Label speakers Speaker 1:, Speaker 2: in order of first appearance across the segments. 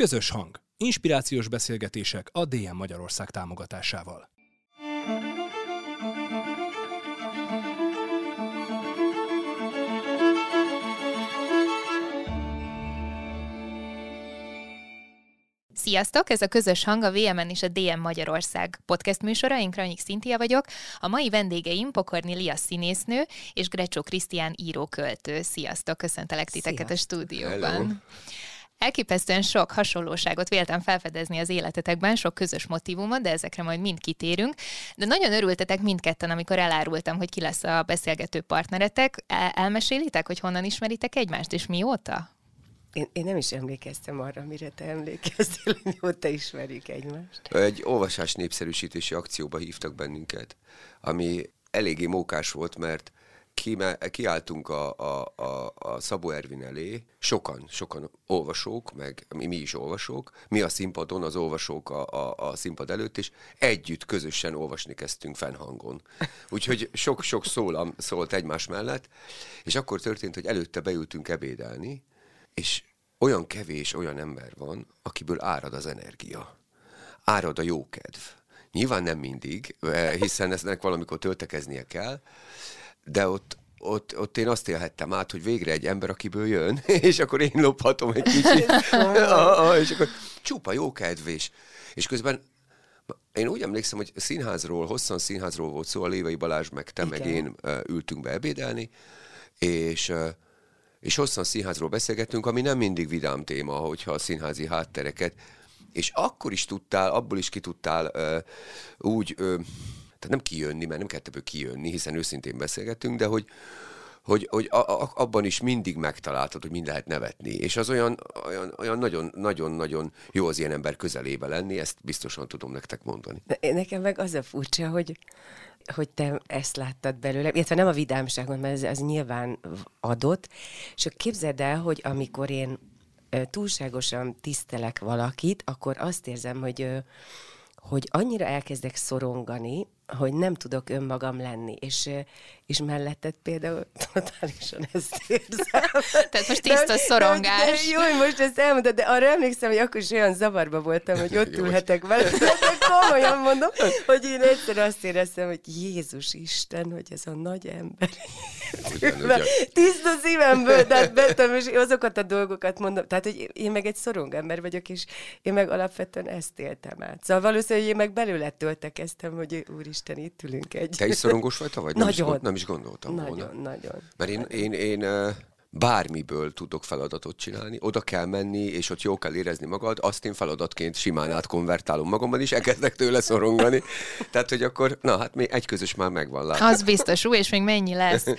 Speaker 1: Közös hang. Inspirációs beszélgetések a DM Magyarország támogatásával.
Speaker 2: Sziasztok! Ez a közös hang a VMN és a DM Magyarország podcast műsora. Én Kranyik Szintia vagyok. A mai vendégeim Pokorni Lia színésznő és Grecsó Krisztián író-költő. Sziasztok! Köszöntelek titeket Szia. a stúdióban. Hello. Elképesztően sok hasonlóságot véltem felfedezni az életetekben, sok közös motivumot, de ezekre majd mind kitérünk. De nagyon örültetek mindketten, amikor elárultam, hogy ki lesz a beszélgető partneretek. El- elmesélitek, hogy honnan ismeritek egymást, és mióta?
Speaker 3: Én, én nem is emlékeztem arra, mire te emlékeztél, hogy mióta ismerjük egymást.
Speaker 4: Egy olvasás népszerűsítési akcióba hívtak bennünket, ami eléggé mókás volt, mert kiálltunk a, a, a, a Szabó Ervin elé, sokan, sokan olvasók, meg mi, mi is olvasók, mi a színpadon, az olvasók a, a, a színpad előtt, és együtt, közösen olvasni kezdtünk fennhangon. Úgyhogy sok-sok szólam szólt egymás mellett, és akkor történt, hogy előtte beültünk ebédelni, és olyan kevés olyan ember van, akiből árad az energia. Árad a jókedv. Nyilván nem mindig, eh, hiszen eznek valamikor töltekeznie kell, de ott, ott, ott én azt élhettem át, hogy végre egy ember, akiből jön, és akkor én lophatom egy kicsit, és akkor csupa jókedv, és, és közben én úgy emlékszem, hogy színházról, hosszan színházról volt szó, a Lévai Balázs meg te Igen. meg én ültünk be ebédelni, és és hosszan színházról beszélgettünk, ami nem mindig vidám téma, hogyha a színházi háttereket, és akkor is tudtál, abból is ki tudtál uh, úgy, uh, tehát nem kijönni, mert nem kellett ebből kijönni, hiszen őszintén beszélgettünk, de hogy, hogy, hogy a, a, abban is mindig megtaláltad, hogy mind lehet nevetni. És az olyan, olyan, olyan nagyon, nagyon, nagyon jó az ilyen ember közelébe lenni, ezt biztosan tudom nektek mondani.
Speaker 3: Nekem meg az a furcsa, hogy hogy te ezt láttad belőle, illetve nem a vidámságon, mert ez, az nyilván adott, és képzeld el, hogy amikor én túlságosan tisztelek valakit, akkor azt érzem, hogy, hogy annyira elkezdek szorongani, hogy nem tudok önmagam lenni, és, és melletted például totálisan ezt érzem.
Speaker 2: Tehát most tiszta de, szorongás. De,
Speaker 3: de, jó, hogy most ezt elmondod, de arra emlékszem, hogy akkor is olyan zavarba voltam, hogy ott ülhetek vele. Komolyan mondom, hogy én egyszer azt éreztem, hogy Jézus Isten, hogy ez a nagy ember. Tiszta szívemből, tehát bettem, és azokat a dolgokat mondom. Tehát, hogy én meg egy szorong ember vagyok, és én meg alapvetően ezt éltem át. Szóval valószínűleg én meg belőle töltekeztem, hogy úristen, Isten, itt ülünk egy.
Speaker 4: Te is szorongos vagy, vagy? Nem
Speaker 3: nagyon.
Speaker 4: Is, nem is gondoltam
Speaker 3: nagyon,
Speaker 4: volna.
Speaker 3: Nagyon, nagyon.
Speaker 4: Mert én, én, én, én bármiből tudok feladatot csinálni, oda kell menni, és ott jó kell érezni magad, azt én feladatként simán átkonvertálom magamban is, elkezdek tőle szorongani. Tehát, hogy akkor, na hát még egy közös már megvan látni.
Speaker 2: Az biztos, új, és még mennyi lesz. Uh,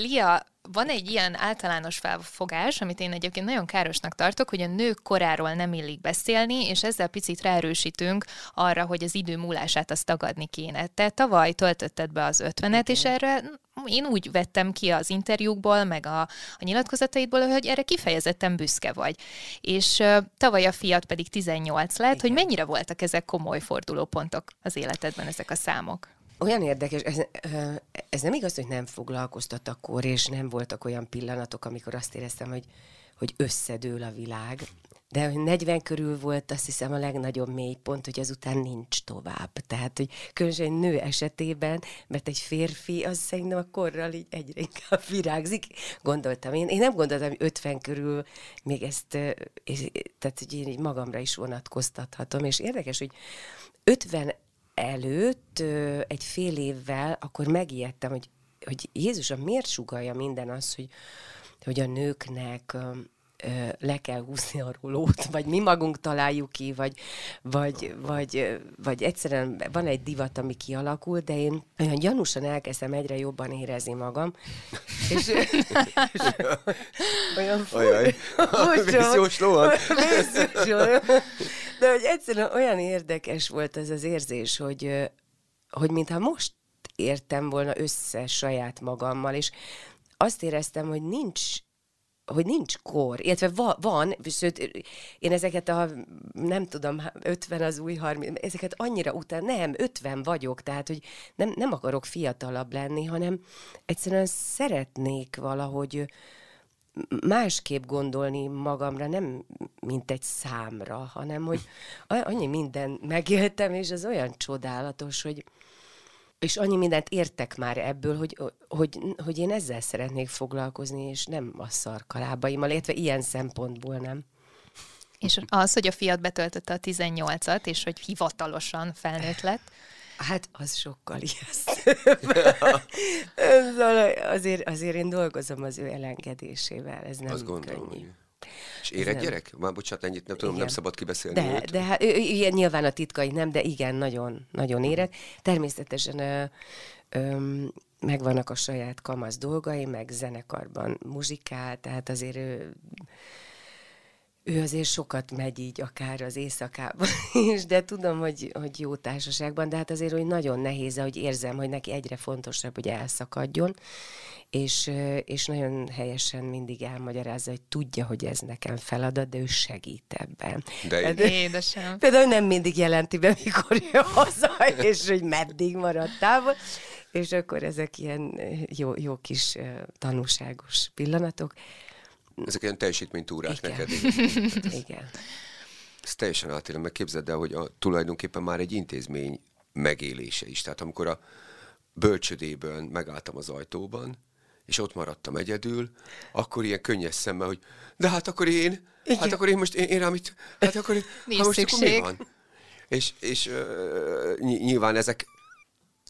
Speaker 2: Lia, van egy ilyen általános felfogás, amit én egyébként nagyon károsnak tartok, hogy a nők koráról nem illik beszélni, és ezzel picit ráerősítünk arra, hogy az idő múlását azt tagadni kéne. Te tavaly töltötted be az ötvenet, és erre én úgy vettem ki az interjúkból, meg a, a nyilatkozataidból, hogy erre kifejezetten büszke vagy. És uh, tavaly a fiat pedig 18 lett, Igen. hogy mennyire voltak ezek komoly fordulópontok az életedben, ezek a számok?
Speaker 3: Olyan érdekes, ez, ez nem igaz, hogy nem foglalkoztat akkor, és nem voltak olyan pillanatok, amikor azt éreztem, hogy, hogy összedől a világ. De 40 körül volt azt hiszem a legnagyobb mélypont, hogy azután nincs tovább. Tehát, hogy különösen egy nő esetében, mert egy férfi, az szerintem a korral így egyre inkább virágzik. Gondoltam én. Én nem gondoltam, hogy 50 körül még ezt, tehát, hogy én így magamra is vonatkoztathatom. És érdekes, hogy 50 előtt egy fél évvel akkor megijedtem, hogy, hogy Jézusom miért sugalja minden az, hogy, hogy a nőknek le kell húzni a rolót, vagy mi magunk találjuk ki, vagy, vagy, vagy, vagy egyszerűen van egy divat, ami kialakul, de én olyan gyanúsan elkezdem egyre jobban érezni magam, és, és olyan
Speaker 4: furcsa.
Speaker 3: De hogy egyszerűen olyan érdekes volt ez az érzés, hogy, hogy mintha most értem volna össze saját magammal, és azt éreztem, hogy nincs hogy nincs kor, illetve va, van, sőt, én ezeket a, nem tudom, 50 az új 30, ezeket annyira után, nem, 50 vagyok, tehát, hogy nem, nem akarok fiatalabb lenni, hanem egyszerűen szeretnék valahogy másképp gondolni magamra, nem mint egy számra, hanem hogy annyi minden megéltem, és az olyan csodálatos, hogy és annyi mindent értek már ebből, hogy, hogy, hogy én ezzel szeretnék foglalkozni, és nem a szarkalábaimmal, illetve ilyen szempontból nem.
Speaker 2: És az, hogy a fiat betöltötte a 18-at, és hogy hivatalosan felnőtt lett,
Speaker 3: Hát az sokkal ijesztőbb. azért, azért én dolgozom az ő elengedésével, ez nem Azt gondolom, könnyű. Hogy...
Speaker 4: És ér egy gyerek? Már bocsánat, ennyit nem tudom, igen. nem szabad kibeszélni
Speaker 3: De, őt. de hát, ilyen nyilván a titkai nem, de igen, nagyon, nagyon érek. Természetesen ö, ö, megvannak a saját kamasz dolgai, meg zenekarban muzsikál, tehát azért ő, ő azért sokat megy így, akár az éjszakában is, de tudom, hogy, hogy jó társaságban, de hát azért, hogy nagyon nehéz, hogy érzem, hogy neki egyre fontosabb, hogy elszakadjon, és, és nagyon helyesen mindig elmagyarázza, hogy tudja, hogy ez nekem feladat, de ő segít ebben.
Speaker 2: De hát, édesem.
Speaker 3: Például nem mindig jelenti be, mikor jön haza, és hogy meddig maradt távol, és akkor ezek ilyen jó, jó kis tanúságos pillanatok,
Speaker 4: ezek ilyen teljesítménytúrák
Speaker 3: Igen.
Speaker 4: neked.
Speaker 3: Igen.
Speaker 4: Ezt teljesen átélem, meg képzeld el, hogy a, tulajdonképpen már egy intézmény megélése is. Tehát amikor a bölcsödében megálltam az ajtóban, és ott maradtam egyedül, akkor ilyen könnyes szemmel, hogy de hát akkor én, Igen. hát akkor én most, én, én rám itt, hát akkor,
Speaker 2: Nincs hát most szükség. akkor mi van?
Speaker 4: És, és uh, nyilván ezek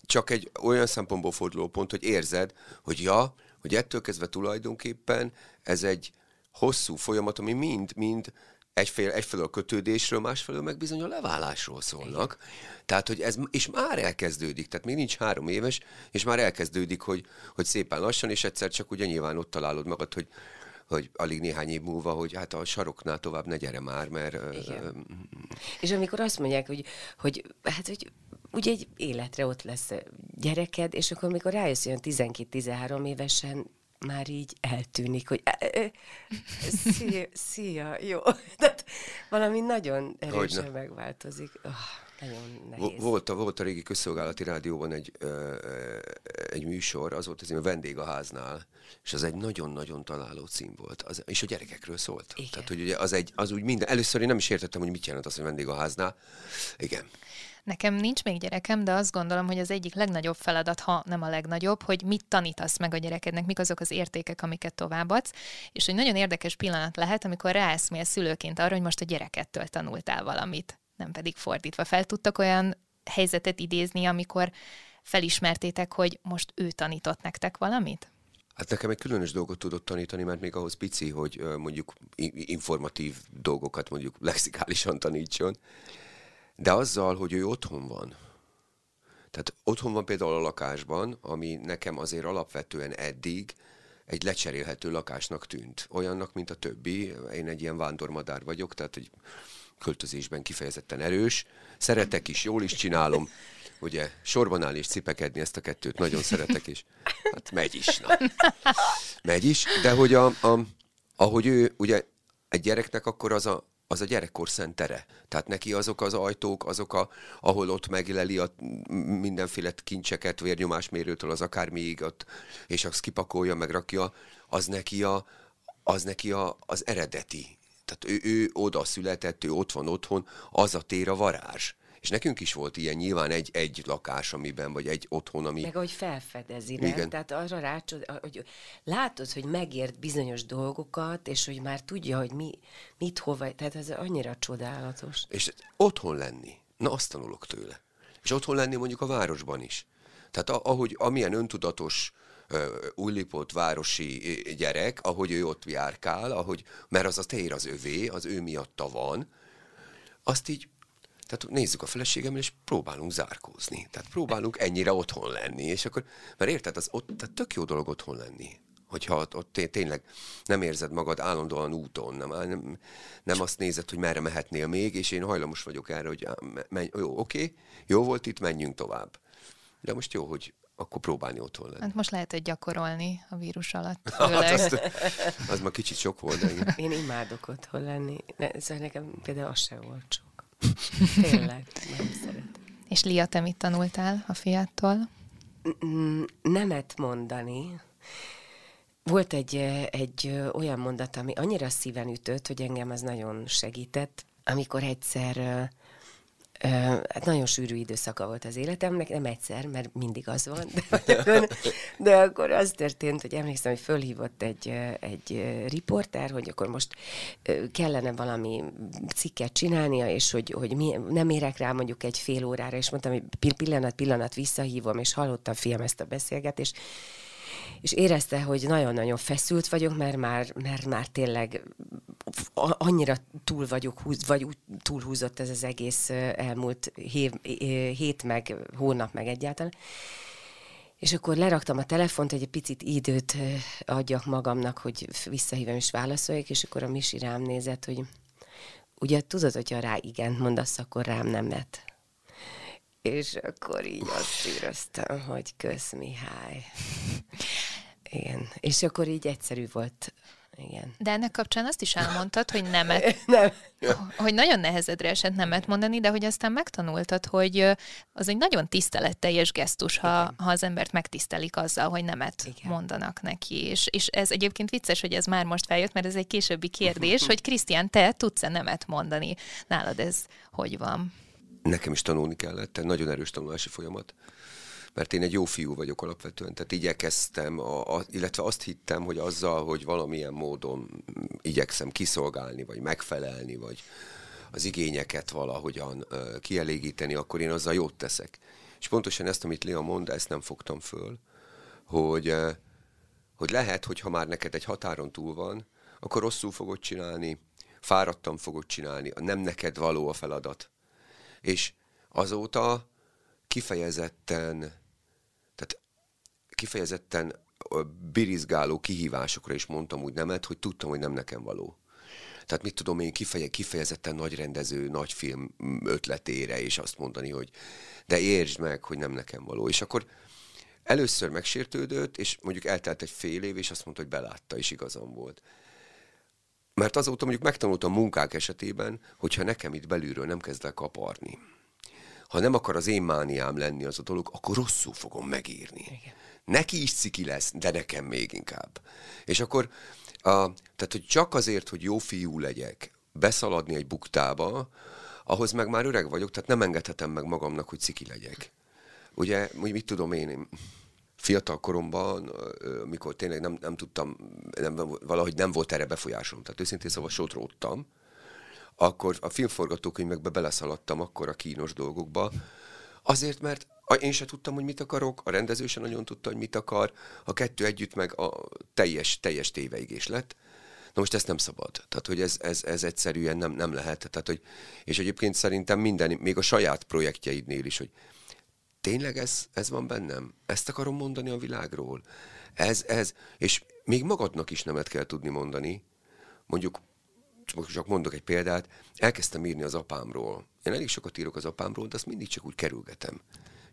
Speaker 4: csak egy olyan szempontból forduló pont, hogy érzed, hogy ja, hogy ettől kezdve tulajdonképpen ez egy hosszú folyamat, ami mind-mind egyfél, egyfelől a kötődésről, másfelől meg bizony a leválásról szólnak. Tehát, hogy ez, és már elkezdődik, tehát még nincs három éves, és már elkezdődik, hogy, hogy szépen lassan, és egyszer csak ugye nyilván ott találod magad, hogy, hogy alig néhány év múlva, hogy hát a saroknál tovább ne gyere már, mert... Igen. Uh,
Speaker 3: és amikor azt mondják, hogy, hogy hát, hogy ugye egy életre ott lesz gyereked, és akkor amikor rájössz olyan 12-13 évesen, már így eltűnik, hogy szia, szia jó. Tehát valami nagyon erősen Hogyne. megváltozik. Oh, nagyon nehéz.
Speaker 4: Volt a, volt a régi közszolgálati rádióban egy, ö, egy műsor, az volt az a vendégháznál, és az egy nagyon-nagyon találó cím volt, az, és a gyerekekről szólt. Igen. Tehát, hogy ugye az, egy, az úgy minden, először én nem is értettem, hogy mit jelent az, hogy vendégháznál. Igen.
Speaker 2: Nekem nincs még gyerekem, de azt gondolom, hogy az egyik legnagyobb feladat, ha nem a legnagyobb, hogy mit tanítasz meg a gyerekednek, mik azok az értékek, amiket továbbadsz, és egy nagyon érdekes pillanat lehet, amikor ráeszmél szülőként arra, hogy most a gyerekettől tanultál valamit, nem pedig fordítva. Fel tudtak olyan helyzetet idézni, amikor felismertétek, hogy most ő tanított nektek valamit?
Speaker 4: Hát nekem egy különös dolgot tudott tanítani, mert még ahhoz pici, hogy mondjuk informatív dolgokat mondjuk lexikálisan tanítson. De azzal, hogy ő otthon van, tehát otthon van például a lakásban, ami nekem azért alapvetően eddig egy lecserélhető lakásnak tűnt. Olyannak, mint a többi. Én egy ilyen vándormadár vagyok, tehát egy költözésben kifejezetten erős. Szeretek is, jól is csinálom. Ugye sorban áll és cipekedni ezt a kettőt nagyon szeretek, és hát megy is. Na. Megy is, de hogy a, a, ahogy ő, ugye egy gyereknek akkor az a, az a gyerekkor szentere. Tehát neki azok az ajtók, azok, a, ahol ott megleli a mindenféle kincseket, vérnyomásmérőtől az akármiig, ott, és azt kipakolja, meg rakja, az neki, a, az neki a, az eredeti. Tehát ő, ő oda született, ő ott van otthon, az a tér a varázs. És nekünk is volt ilyen nyilván egy, egy lakás, amiben, vagy egy otthon, ami...
Speaker 3: Meg ahogy felfedezi, nem? Igen. Tehát arra rácsod, hogy látod, hogy megért bizonyos dolgokat, és hogy már tudja, hogy mi, mit, hova, tehát ez annyira csodálatos.
Speaker 4: És otthon lenni, na azt tanulok tőle. És otthon lenni mondjuk a városban is. Tehát ahogy amilyen öntudatos, újlipott városi gyerek, ahogy ő ott járkál, ahogy, mert az a tér az övé, az ő miatta van, azt így tehát nézzük a feleségemmel, és próbálunk zárkózni. Tehát próbálunk ennyire otthon lenni. És akkor, mert érted, az ott, tehát tök jó dolog otthon lenni. Hogyha ott, ott tényleg nem érzed magad állandóan úton, nem, nem, nem azt nézed, hogy merre mehetnél még, és én hajlamos vagyok erre, hogy menj, jó, oké, jó volt itt, menjünk tovább. De most jó, hogy akkor próbálni otthon lenni.
Speaker 2: Hát most lehet, hogy gyakorolni a vírus alatt.
Speaker 4: Hát azt, az már kicsit sok volt. De
Speaker 3: én. én imádok otthon lenni. Ne, szóval nekem például az sem volt sok. Tényleg, nem szeretem.
Speaker 2: És Lia, te mit tanultál a fiattól?
Speaker 3: Nemet mondani. volt egy, egy olyan mondat, ami annyira szíven ütött, hogy engem az nagyon segített, amikor egyszer Hát nagyon sűrű időszaka volt az életemnek, nem egyszer, mert mindig az van, de akkor, de akkor az történt, hogy emlékszem, hogy fölhívott egy, egy riporter, hogy akkor most kellene valami cikket csinálnia, és hogy, hogy mi, nem érek rá mondjuk egy fél órára, és mondtam, hogy pillanat, pillanat visszahívom, és hallottam fiam ezt a beszélgetést, és érezte, hogy nagyon-nagyon feszült vagyok, mert már, mert már tényleg annyira túl vagyok, húz, vagy túlhúzott ez az egész elmúlt hév, hét meg hónap meg egyáltalán. És akkor leraktam a telefont, hogy egy picit időt adjak magamnak, hogy visszahívem és válaszoljak, és akkor a Misi rám nézett, hogy ugye tudod, hogyha rá igen mondasz, akkor rám nemet. És akkor így azt éreztem, hogy kösz Mihály. Igen. És akkor így egyszerű volt igen.
Speaker 2: De ennek kapcsán azt is elmondtad, hogy nemet. Nem. Hogy nagyon nehezedre esett nemet mondani, de hogy aztán megtanultad, hogy az egy nagyon tiszteletteljes gesztus, ha, ha az embert megtisztelik azzal, hogy nemet Igen. mondanak neki. És, és ez egyébként vicces, hogy ez már most feljött, mert ez egy későbbi kérdés, hogy Krisztián, te tudsz-e nemet mondani? Nálad ez hogy van?
Speaker 4: Nekem is tanulni kellett, nagyon erős tanulási folyamat mert én egy jó fiú vagyok alapvetően, tehát igyekeztem, a, a, illetve azt hittem, hogy azzal, hogy valamilyen módon igyekszem kiszolgálni, vagy megfelelni, vagy az igényeket valahogyan uh, kielégíteni, akkor én azzal jót teszek. És pontosan ezt, amit Léa mond, ezt nem fogtam föl, hogy, uh, hogy lehet, hogy ha már neked egy határon túl van, akkor rosszul fogod csinálni, fáradtan fogod csinálni, nem neked való a feladat. És azóta kifejezetten kifejezetten birizgáló kihívásokra is mondtam úgy nemet, hogy tudtam, hogy nem nekem való. Tehát mit tudom én kifeje, kifejezetten nagy rendező, nagy film ötletére, és azt mondani, hogy de értsd meg, hogy nem nekem való. És akkor először megsértődött, és mondjuk eltelt egy fél év, és azt mondta, hogy belátta, és igazam volt. Mert azóta mondjuk megtanultam munkák esetében, hogyha nekem itt belülről nem kezd el kaparni, ha nem akar az én mániám lenni az a dolog, akkor rosszul fogom megírni. Igen neki is ciki lesz, de nekem még inkább. És akkor, a, tehát, hogy csak azért, hogy jó fiú legyek, beszaladni egy buktába, ahhoz meg már öreg vagyok, tehát nem engedhetem meg magamnak, hogy ciki legyek. Ugye, mit tudom én, fiatal koromban, amikor tényleg nem, nem tudtam, nem, valahogy nem volt erre befolyásom, tehát őszintén szóval sotródtam, akkor a filmforgatókönyvekbe beleszaladtam akkor a kínos dolgokba, azért, mert én se tudtam, hogy mit akarok, a rendező se nagyon tudta, hogy mit akar, a kettő együtt meg a teljes, teljes téveigés lett. Na most ezt nem szabad. Tehát, hogy ez, ez, ez egyszerűen nem, nem lehet. Tehát, hogy, és egyébként szerintem minden, még a saját projektjeidnél is, hogy tényleg ez, ez van bennem? Ezt akarom mondani a világról? Ez, ez, és még magadnak is nemet kell tudni mondani. Mondjuk, csak mondok egy példát, elkezdtem írni az apámról. Én elég sokat írok az apámról, de azt mindig csak úgy kerülgetem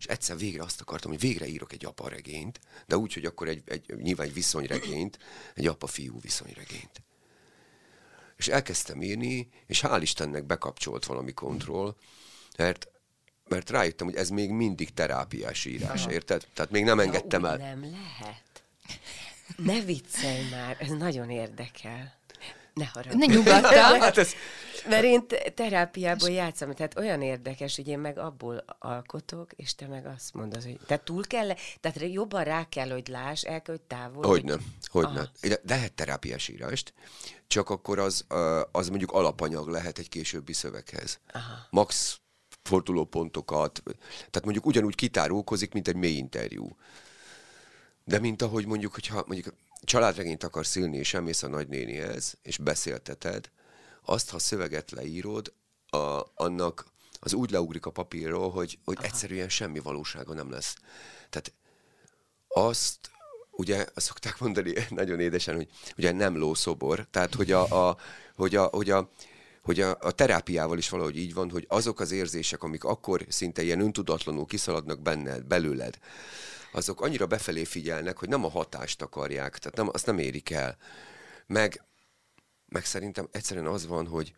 Speaker 4: és egyszer végre azt akartam, hogy végre írok egy apa regényt, de úgy, hogy akkor egy, egy nyilván egy viszonyregényt, egy apa-fiú viszonyregényt. És elkezdtem írni, és hál' Istennek bekapcsolt valami kontroll, mert mert rájöttem, hogy ez még mindig terápiás írás, érted? Tehát még nem engedtem el.
Speaker 3: Nem lehet. Ne viccelj már, ez nagyon érdekel. Ne haragudj.
Speaker 2: Ne nyugodtan. hát ez...
Speaker 3: Mert én terápiából játszom, tehát olyan érdekes, hogy én meg abból alkotok, és te meg azt mondod, hogy te túl kell, tehát jobban rá kell, hogy láss, el kell, hogy távol.
Speaker 4: Hogy nem, hogy nem. De lehet terápiás írást, csak akkor az, az mondjuk alapanyag lehet egy későbbi szöveghez. Aha. Max fordulópontokat, tehát mondjuk ugyanúgy kitárulkozik, mint egy mély interjú. De mint ahogy mondjuk, hogyha mondjuk családregényt akarsz írni, és elmész a nagynénihez, és beszélteted, azt, ha szöveget leírod, a, annak az úgy leugrik a papírról, hogy, hogy egyszerűen semmi valósága nem lesz. Tehát azt, ugye azt szokták mondani nagyon édesen, hogy ugye nem lószobor, tehát hogy a, a, hogy a, hogy a hogy a, a terápiával is valahogy így van, hogy azok az érzések, amik akkor szinte ilyen öntudatlanul kiszaladnak benned, belőled, azok annyira befelé figyelnek, hogy nem a hatást akarják, tehát nem, azt nem érik el. Meg, meg szerintem egyszerűen az van, hogy,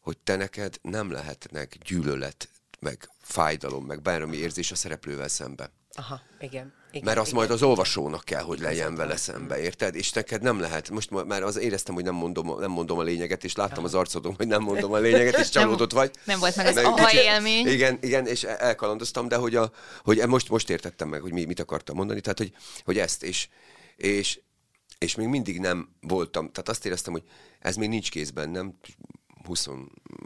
Speaker 4: hogy te neked nem lehetnek gyűlölet, meg fájdalom, meg bármi érzés a szereplővel szembe.
Speaker 3: Aha, igen. igen
Speaker 4: Mert az
Speaker 3: igen,
Speaker 4: majd az olvasónak kell, hogy legyen vele szembe, érted? És neked nem lehet. Most már az éreztem, hogy nem mondom, nem mondom a lényeget, és láttam az arcodon, hogy nem mondom a lényeget, és csalódott vagy.
Speaker 2: nem volt meg az aha élmény.
Speaker 4: Igen, igen, és el- elkalandoztam, de hogy, a, hogy e- most, most értettem meg, hogy mi, mit akartam mondani, tehát hogy, hogy ezt, és, és, és még mindig nem voltam, tehát azt éreztem, hogy ez még nincs kézben, nem 20,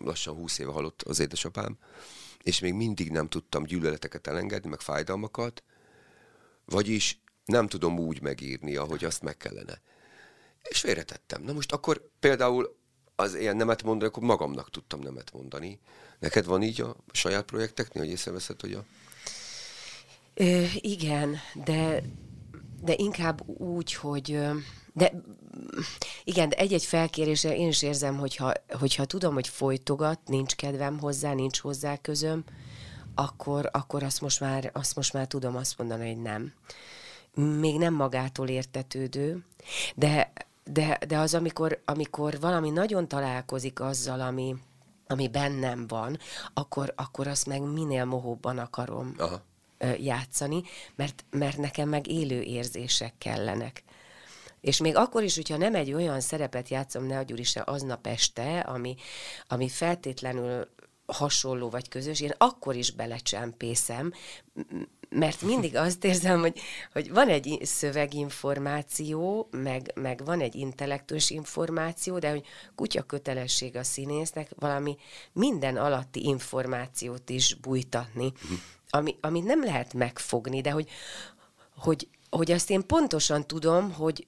Speaker 4: lassan 20 éve halott az édesapám, és még mindig nem tudtam gyűlöleteket elengedni, meg fájdalmakat, vagyis nem tudom úgy megírni, ahogy azt meg kellene. És félretettem. Na most akkor például az ilyen nemet mondani, akkor magamnak tudtam nemet mondani. Neked van így a saját projekteknél, hogy észreveszed, hogy a...
Speaker 3: Ö, igen, de, de inkább úgy, hogy... De igen, egy-egy felkérésre én is érzem, hogyha, hogyha tudom, hogy folytogat, nincs kedvem hozzá, nincs hozzá közöm, akkor, akkor azt, most már, azt most már tudom azt mondani, hogy nem. Még nem magától értetődő, de, de, de az, amikor, amikor valami nagyon találkozik azzal, ami, ami bennem van, akkor, akkor azt meg minél mohóbban akarom
Speaker 4: Aha.
Speaker 3: játszani, mert, mert nekem meg élő érzések kellenek. És még akkor is, hogyha nem egy olyan szerepet játszom, ne adjul is aznap este, ami, ami feltétlenül hasonló vagy közös, én akkor is belecsempészem, mert mindig azt érzem, hogy, hogy van egy szöveginformáció, meg, meg van egy intellektus információ, de hogy kutya kötelesség a színésznek valami minden alatti információt is bújtatni, ami, amit nem lehet megfogni, de hogy, hogy, hogy azt én pontosan tudom, hogy,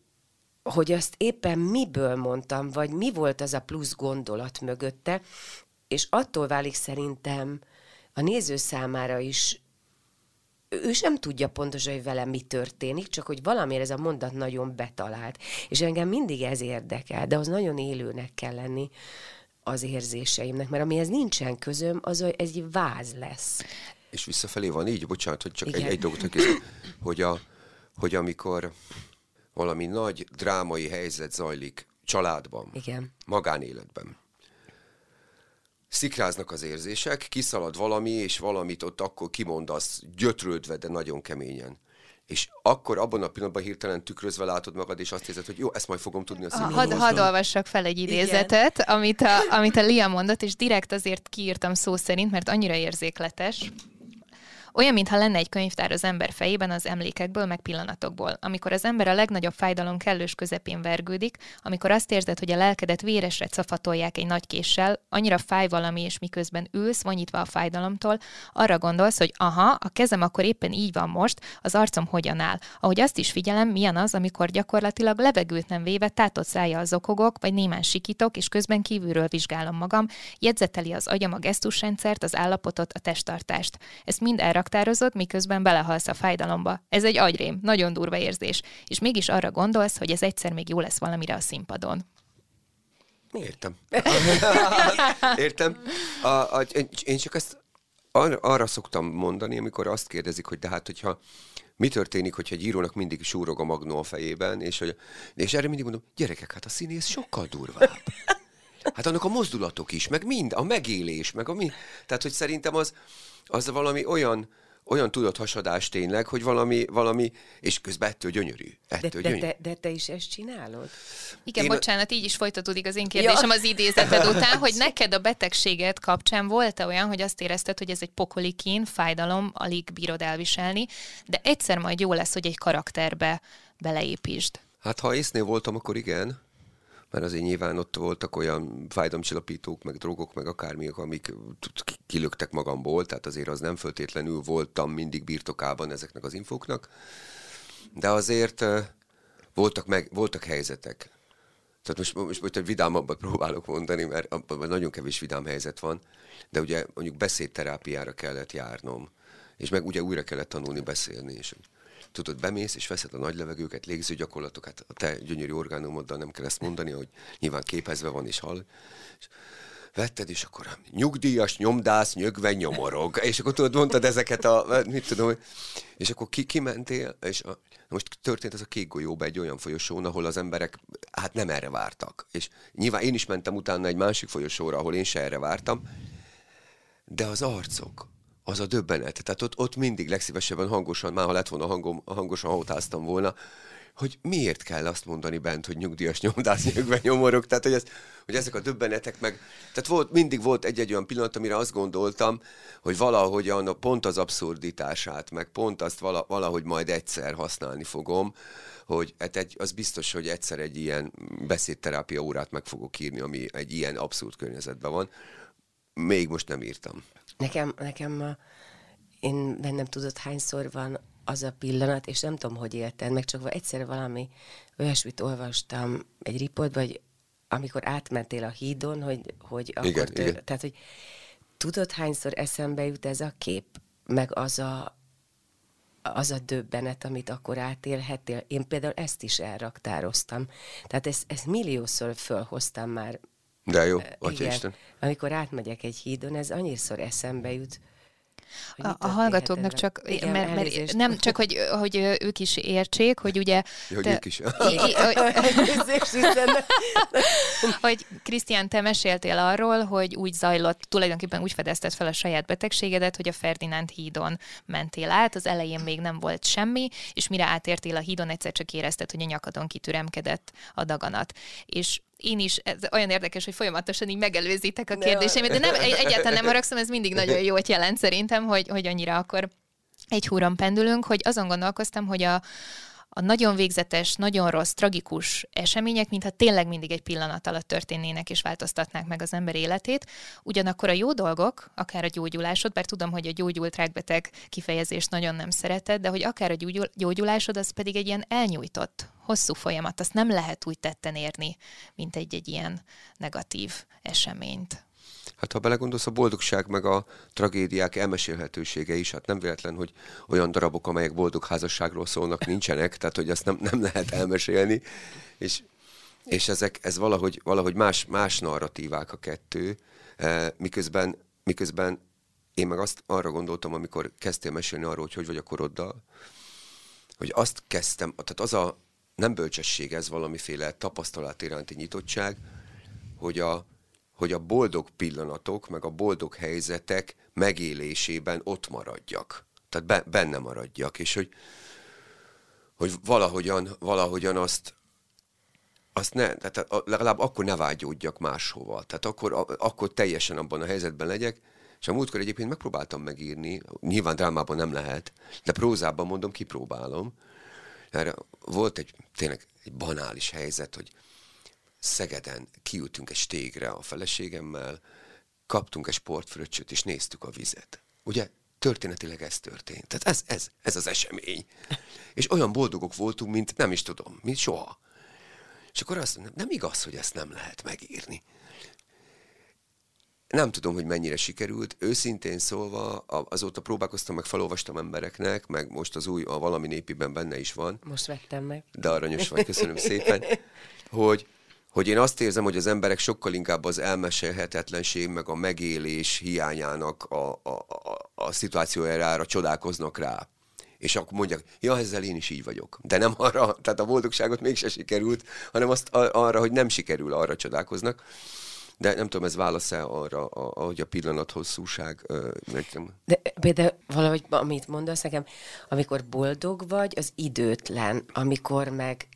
Speaker 3: hogy azt éppen miből mondtam, vagy mi volt az a plusz gondolat mögötte, és attól válik szerintem a néző számára is, ő sem tudja pontosan, hogy velem mi történik, csak hogy valamiért ez a mondat nagyon betalált. És engem mindig ez érdekel, de az nagyon élőnek kell lenni az érzéseimnek, mert amihez nincsen közöm, az hogy egy váz lesz.
Speaker 4: És visszafelé van így, bocsánat, hogy csak egy,
Speaker 3: Igen.
Speaker 4: egy dolgot hogy, hogy, a, hogy amikor valami nagy drámai helyzet zajlik családban,
Speaker 3: Igen.
Speaker 4: magánéletben, szikráznak az érzések, kiszalad valami, és valamit ott akkor kimondasz, gyötrődve, de nagyon keményen. És akkor abban a pillanatban hirtelen tükrözve látod magad, és azt érzed, hogy jó, ezt majd fogom tudni a színpadon.
Speaker 2: Hadd had olvassak fel egy idézetet, amit a, amit a Lia mondott, és direkt azért kiírtam szó szerint, mert annyira érzékletes. Olyan, mintha lenne egy könyvtár az ember fejében az emlékekből, meg pillanatokból. Amikor az ember a legnagyobb fájdalom kellős közepén vergődik, amikor azt érzed, hogy a lelkedet véresre cafatolják egy nagy késsel, annyira fáj valami, és miközben ülsz, vonyítva a fájdalomtól, arra gondolsz, hogy aha, a kezem akkor éppen így van most, az arcom hogyan áll. Ahogy azt is figyelem, milyen az, amikor gyakorlatilag levegőt nem véve tátott szája az okogok, vagy némán sikítok, és közben kívülről vizsgálom magam, jegyzeteli az agyam a gesztusrendszert, az állapotot, a testtartást. Ezt mind elraktározod, miközben belehalsz a fájdalomba. Ez egy agyrém, nagyon durva érzés. És mégis arra gondolsz, hogy ez egyszer még jó lesz valamire a színpadon.
Speaker 4: Értem. Értem. A, a, én csak ezt arra, arra szoktam mondani, amikor azt kérdezik, hogy de hát, hogyha mi történik, hogyha egy írónak mindig súrog a magnó a fejében, és, hogy, és erre mindig mondom, gyerekek, hát a színész sokkal durvább. Hát annak a mozdulatok is, meg mind, a megélés, meg a mi... Tehát, hogy szerintem az, az valami olyan, olyan tudathasadás tényleg, hogy valami, valami, és közben ettől gyönyörű.
Speaker 3: De,
Speaker 4: Ettől
Speaker 3: de,
Speaker 4: gyönyörű.
Speaker 3: de, de te is ezt csinálod?
Speaker 2: Igen,
Speaker 4: Én-
Speaker 2: bocsánat, így is folytatódik az én kérdésem az idézeted után, hogy neked a betegséget kapcsán volt-e olyan, hogy azt érezted, hogy ez egy pokoli kín, fájdalom, alig bírod elviselni, de egyszer majd jó lesz, hogy egy karakterbe beleépítsd.
Speaker 4: Hát ha észnél voltam, akkor igen, mert azért nyilván ott voltak olyan fájdalomcsillapítók, meg drogok, meg akármiak, amik kilöktek magamból, tehát azért az nem föltétlenül voltam mindig birtokában ezeknek az infóknak, de azért voltak, meg, voltak helyzetek. Tehát most, most, most egy vidámabbat próbálok mondani, mert abban nagyon kevés vidám helyzet van, de ugye mondjuk beszédterápiára kellett járnom, és meg ugye újra kellett tanulni beszélni, és tudod, bemész, és veszed a nagy levegőket, légzőgyakorlatok, hát a te gyönyörű orgánumoddal nem kell ezt mondani, hogy nyilván képezve van és hall. És vetted, és akkor nyugdíjas, nyomdász, nyögve, nyomorog. És akkor tudod, mondtad ezeket a, mit tudom, és akkor ki, kimentél, és a, most történt ez a kék golyóba egy olyan folyosón, ahol az emberek hát nem erre vártak. És nyilván én is mentem utána egy másik folyosóra, ahol én se erre vártam, de az arcok, az a döbbenet. Tehát ott, ott mindig legszívesebben hangosan, már ha lett volna hangom, hangosan hautáztam volna, hogy miért kell azt mondani bent, hogy nyugdíjas nyomdász nyögve nyomorok, tehát hogy, ez, hogy ezek a döbbenetek meg, tehát volt, mindig volt egy-egy olyan pillanat, amire azt gondoltam, hogy valahogyan pont az abszurditását, meg pont azt vala, valahogy majd egyszer használni fogom, hogy hát egy, az biztos, hogy egyszer egy ilyen beszédterápia órát meg fogok írni, ami egy ilyen abszurd környezetben van. Még most nem írtam.
Speaker 3: Nekem, nekem én bennem tudod, hányszor van az a pillanat, és nem tudom, hogy élted, meg csak egyszer valami olyasmit olvastam egy riportban, hogy amikor átmentél a hídon, hogy, hogy
Speaker 4: igen,
Speaker 3: akkor tör,
Speaker 4: igen.
Speaker 3: tehát, hogy tudod, hányszor eszembe jut ez a kép, meg az a, az a döbbenet, amit akkor átélhettél. Én például ezt is elraktároztam. Tehát ezt, ezt milliószor fölhoztam már.
Speaker 4: De jó,
Speaker 3: Igen,
Speaker 4: Atya Isten.
Speaker 3: amikor átmegyek egy hídon, ez annyiszor eszembe jut,
Speaker 2: A, a hallgatóknak csak.
Speaker 3: Igen,
Speaker 2: mert, mert
Speaker 3: elnézést.
Speaker 2: nem csak, hogy, hogy ők is értsék, hogy ugye...
Speaker 4: Hogy
Speaker 2: te-
Speaker 4: ők is.
Speaker 2: Hogy- Krisztián, te meséltél arról, hogy úgy zajlott, tulajdonképpen úgy fedezted fel a saját betegségedet, hogy a Ferdinánd hídon mentél át, az elején még nem volt semmi, és mire átértél a hídon, egyszer csak érezted, hogy a nyakadon kitüremkedett a daganat. És én is, ez olyan érdekes, hogy folyamatosan így megelőzitek a kérdéseimet, de nem, egy- egyáltalán nem haragszom, ez mindig nagyon jót jelent szerintem, hogy, hogy annyira akkor egy húron pendülünk, hogy azon gondolkoztam, hogy a, a nagyon végzetes, nagyon rossz, tragikus események, mintha tényleg mindig egy pillanat alatt történnének és változtatnák meg az ember életét. Ugyanakkor a jó dolgok, akár a gyógyulásod, bár tudom, hogy a gyógyult rákbeteg kifejezést nagyon nem szereted, de hogy akár a gyógyul- gyógyulásod, az pedig egy ilyen elnyújtott, hosszú folyamat, azt nem lehet úgy tetten érni, mint egy-egy ilyen negatív eseményt.
Speaker 4: Hát ha belegondolsz, a boldogság meg a tragédiák elmesélhetősége is, hát nem véletlen, hogy olyan darabok, amelyek boldog házasságról szólnak, nincsenek, tehát hogy azt nem, nem lehet elmesélni, és, és ezek, ez valahogy, valahogy más, más narratívák a kettő, eh, miközben, miközben én meg azt arra gondoltam, amikor kezdtél mesélni arról, hogy hogy vagy a koroddal, hogy azt kezdtem, tehát az a nem bölcsesség, ez valamiféle tapasztalat iránti nyitottság, hogy a, hogy a boldog pillanatok, meg a boldog helyzetek megélésében ott maradjak. Tehát be, benne maradjak, és hogy, hogy valahogyan, valahogyan azt, azt ne, tehát legalább akkor ne vágyódjak máshova. Tehát akkor, akkor teljesen abban a helyzetben legyek, és a múltkor egyébként megpróbáltam megírni, nyilván drámában nem lehet, de prózában mondom, kipróbálom. Erre volt egy tényleg egy banális helyzet, hogy Szegeden kiültünk egy stégre a feleségemmel, kaptunk egy sportfröccsöt, és néztük a vizet. Ugye? Történetileg ez történt. Tehát ez, ez, ez az esemény. És olyan boldogok voltunk, mint nem is tudom, mint soha. És akkor azt mondom, nem igaz, hogy ezt nem lehet megírni. Nem tudom, hogy mennyire sikerült. Őszintén szólva, azóta próbálkoztam, meg felolvastam embereknek, meg most az új, a valami népiben benne is van,
Speaker 3: Most vettem meg.
Speaker 4: de aranyos vagy, köszönöm szépen, hogy, hogy én azt érzem, hogy az emberek sokkal inkább az elmesélhetetlenség, meg a megélés hiányának a, a, a, a szituációjára csodálkoznak rá. És akkor mondják, ja, ezzel én is így vagyok. De nem arra, tehát a boldogságot mégse sikerült, hanem azt arra, hogy nem sikerül, arra csodálkoznak. De nem tudom, ez válasz-e arra, ahogy a pillanat hosszúság, nem-
Speaker 3: De például valahogy, amit mondasz nekem, amikor boldog vagy, az időtlen, amikor meg,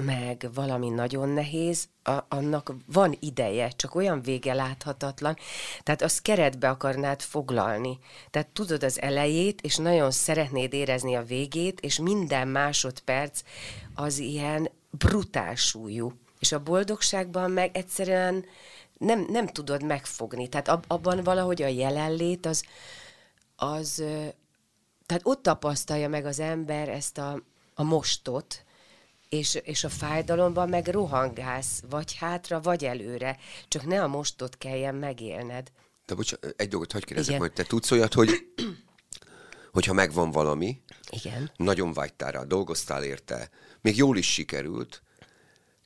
Speaker 3: meg valami nagyon nehéz, a, annak van ideje, csak olyan vége láthatatlan, tehát azt keretbe akarnád foglalni. Tehát tudod az elejét, és nagyon szeretnéd érezni a végét, és minden másodperc az ilyen brutál súlyú. És a boldogságban meg egyszerűen nem, nem tudod megfogni. Tehát ab, abban valahogy a jelenlét az, az tehát ott tapasztalja meg az ember ezt a, a mostot, és, és a fájdalomban meg rohangálsz, vagy hátra, vagy előre, csak ne a mostot kelljen megélned.
Speaker 4: De bocsánat, egy dolgot hagyj kérdezzek, hogy te tudsz olyat, hogy hogyha megvan valami,
Speaker 3: Igen.
Speaker 4: nagyon vágytál rá, dolgoztál érte, még jól is sikerült,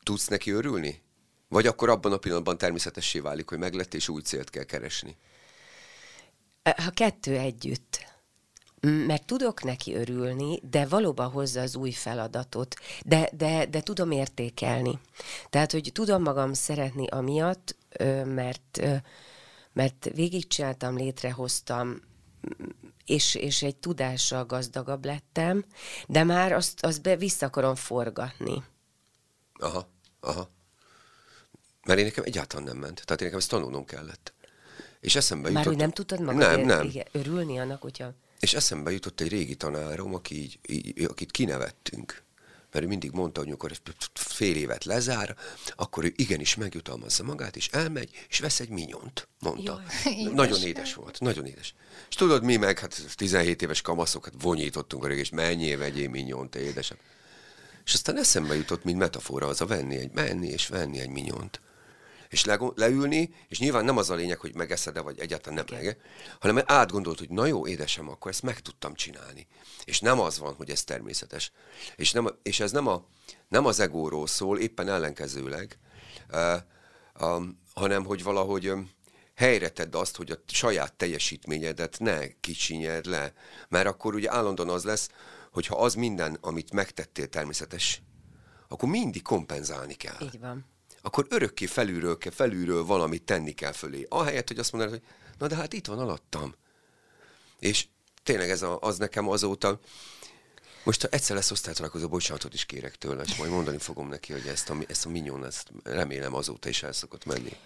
Speaker 4: tudsz neki örülni? Vagy akkor abban a pillanatban természetessé válik, hogy meglett, és új célt kell keresni?
Speaker 3: Ha kettő együtt, m- meg tudok neki örülni, de valóban hozza az új feladatot, de, de, de tudom értékelni. Tehát, hogy tudom magam szeretni amiatt, mert, mert végigcsináltam, létrehoztam, és, és egy tudással gazdagabb lettem, de már azt, azt be vissza akarom forgatni.
Speaker 4: Aha, aha. Mert én nekem egyáltalán nem ment. Tehát én nekem ezt tanulnom kellett. És eszembe
Speaker 3: Már
Speaker 4: jutott...
Speaker 3: hogy nem tudtad magad
Speaker 4: Nem, nem.
Speaker 3: örülni annak, hogyha...
Speaker 4: És eszembe jutott egy régi tanárom, aki így, így, akit kinevettünk. Mert ő mindig mondta, hogy amikor fél évet lezár, akkor ő igenis megjutalmazza magát, és elmegy, és vesz egy minyont, mondta.
Speaker 2: Jaj,
Speaker 4: nagyon édes volt, nagyon édes. És tudod, mi meg, hát 17 éves kamaszok, hát vonyítottunk a és menjél, vegyél minyont, édesem. És aztán eszembe jutott, mint metafora, az a venni egy, menni és venni egy minyont. És le, leülni, és nyilván nem az a lényeg, hogy megeszed-e, vagy egyáltalán nem meg, hanem átgondolt, hogy na jó, édesem, akkor ezt meg tudtam csinálni. És nem az van, hogy ez természetes. És, nem, és ez nem, a, nem az egóról szól, éppen ellenkezőleg, uh, um, hanem hogy valahogy um, helyre tedd azt, hogy a saját teljesítményedet ne kicsinyed le. Mert akkor ugye állandóan az lesz, hogyha az minden, amit megtettél természetes, akkor mindig kompenzálni kell
Speaker 3: Így van.
Speaker 4: Akkor örökké felülről kell, felülről valamit tenni kell fölé. Ahelyett, hogy azt mondanád, hogy na de hát itt van alattam. És tényleg ez a, az nekem azóta, most ha egyszer lesz osztálytalálkozó, bocsánatot is kérek tőle, és majd mondani fogom neki, hogy ezt a, ezt a minyon, ezt remélem azóta is el szokott menni.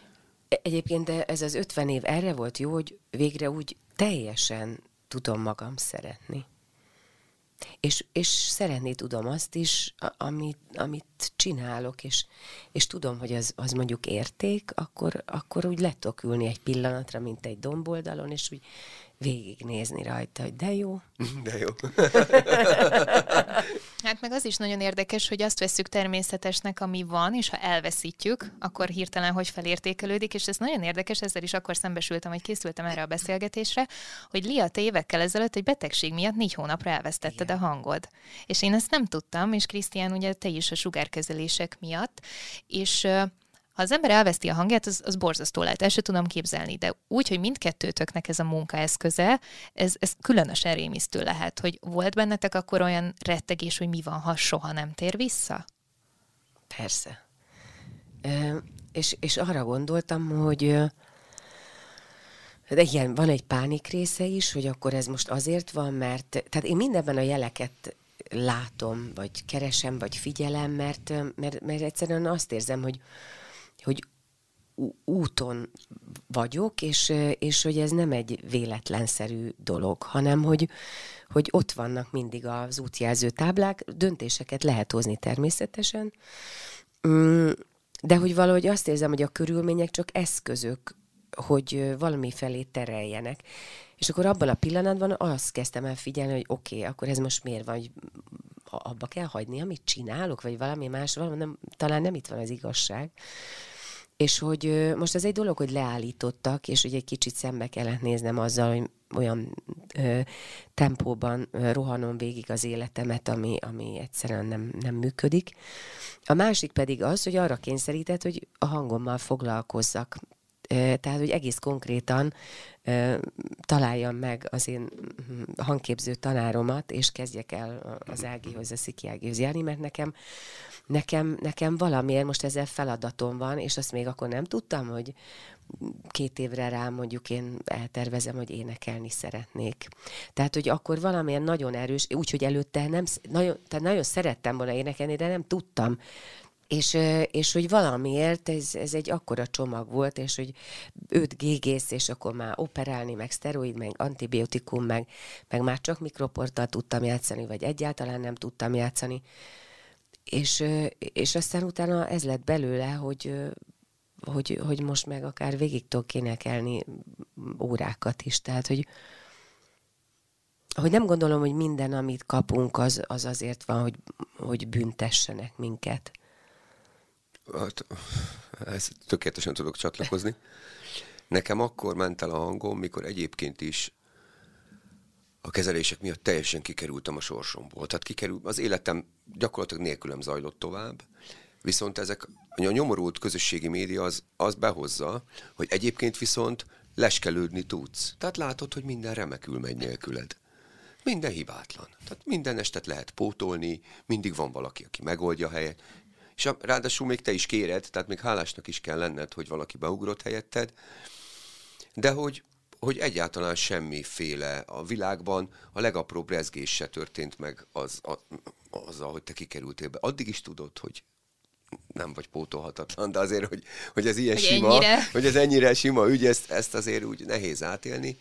Speaker 3: E- Egyébként de ez az 50 év erre volt jó, hogy végre úgy teljesen tudom magam szeretni. És, és szeretni tudom azt is, amit, amit csinálok, és, és tudom, hogy az, az mondjuk érték, akkor, akkor úgy le tudok ülni egy pillanatra, mint egy domboldalon, és úgy végignézni rajta, hogy de jó.
Speaker 4: De jó.
Speaker 2: Hát meg az is nagyon érdekes, hogy azt vesszük természetesnek, ami van, és ha elveszítjük, akkor hirtelen hogy felértékelődik, és ez nagyon érdekes, ezzel is akkor szembesültem, hogy készültem erre a beszélgetésre, hogy Lia, te évekkel ezelőtt egy betegség miatt négy hónapra elvesztetted a hangod. És én ezt nem tudtam, és Krisztián, ugye te is a sugárkezelések miatt, és ha az ember elveszti a hangját, az, az borzasztó lehet, el se tudom képzelni, de úgy, hogy mindkettőtöknek ez a munkaeszköze, ez, ez különösen rémisztő lehet, hogy volt bennetek akkor olyan rettegés, hogy mi van, ha soha nem tér vissza?
Speaker 3: Persze. Ö, és, és arra gondoltam, hogy de igen, van egy pánik része is, hogy akkor ez most azért van, mert tehát én mindenben a jeleket látom, vagy keresem, vagy figyelem, mert, mert, mert egyszerűen azt érzem, hogy, hogy úton vagyok, és, és hogy ez nem egy véletlenszerű dolog, hanem hogy, hogy ott vannak mindig az útjelző táblák, döntéseket lehet hozni természetesen, Mm, de hogy valahogy azt érzem, hogy a körülmények csak eszközök, hogy valami felé tereljenek. És akkor abban a pillanatban azt kezdtem el figyelni, hogy oké, okay, akkor ez most miért van, hogy abba kell hagyni, amit csinálok, vagy valami más, valami nem, talán nem itt van az igazság. És hogy most ez egy dolog, hogy leállítottak, és hogy egy kicsit szembe kellett néznem azzal, hogy olyan ö, tempóban ö, rohanom végig az életemet, ami, ami egyszerűen nem, nem működik. A másik pedig az, hogy arra kényszerített, hogy a hangommal foglalkozzak. Ö, Tehát, hogy egész konkrétan találjam meg az én mm, hangképző tanáromat, és kezdjek el az Ágihoz, a Sziki Ágihoz járni, mert nekem, nekem, nekem valamiért most ezzel feladatom van, és azt még akkor nem tudtam, hogy két évre rá mondjuk én eltervezem, hogy énekelni szeretnék. Tehát, hogy akkor valamilyen nagyon erős, úgyhogy előtte nem, nagyon, tehát nagyon szerettem volna énekelni, de nem tudtam. És, és hogy valamiért ez, ez egy akkora csomag volt, és hogy öt gégész, és akkor már operálni, meg szteroid, meg antibiotikum, meg, meg már csak mikroporttal tudtam játszani, vagy egyáltalán nem tudtam játszani. És, és aztán utána ez lett belőle, hogy, hogy, hogy most meg akár végig tudok énekelni órákat is. Tehát, hogy, hogy nem gondolom, hogy minden, amit kapunk, az, az azért van, hogy, hogy büntessenek minket.
Speaker 4: Hát, ez tökéletesen tudok csatlakozni. Nekem akkor ment el a hangom, mikor egyébként is a kezelések miatt teljesen kikerültem a sorsomból. Tehát kikerül, az életem gyakorlatilag nélkülem zajlott tovább, viszont ezek, a nyomorult közösségi média az, az behozza, hogy egyébként viszont leskelődni tudsz. Tehát látod, hogy minden remekül megy nélküled. Minden hibátlan. Tehát minden estet lehet pótolni, mindig van valaki, aki megoldja a helyet. És ráadásul még te is kéred, tehát még hálásnak is kell lenned, hogy valaki beugrott helyetted, de hogy hogy egyáltalán semmiféle a világban a legapróbb rezgés se történt meg az, a, azzal, hogy te kikerültél be. Addig is tudod, hogy nem vagy pótolhatatlan, de azért, hogy, hogy ez ilyen
Speaker 2: hogy
Speaker 4: sima,
Speaker 2: ennyire.
Speaker 4: hogy ez ennyire sima ügy, ezt, ezt azért úgy nehéz átélni.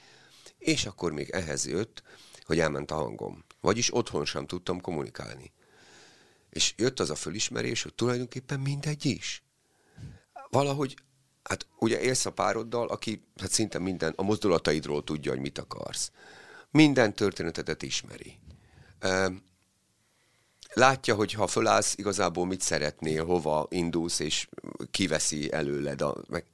Speaker 4: És akkor még ehhez jött, hogy elment a hangom. Vagyis otthon sem tudtam kommunikálni. És jött az a fölismerés, hogy tulajdonképpen mindegy is. Valahogy, hát ugye élsz a pároddal, aki hát szinte minden, a mozdulataidról tudja, hogy mit akarsz. Minden történetedet ismeri. Ehm, Látja, hogy ha fölállsz, igazából mit szeretnél, hova indulsz, és kiveszi előled. A, meg...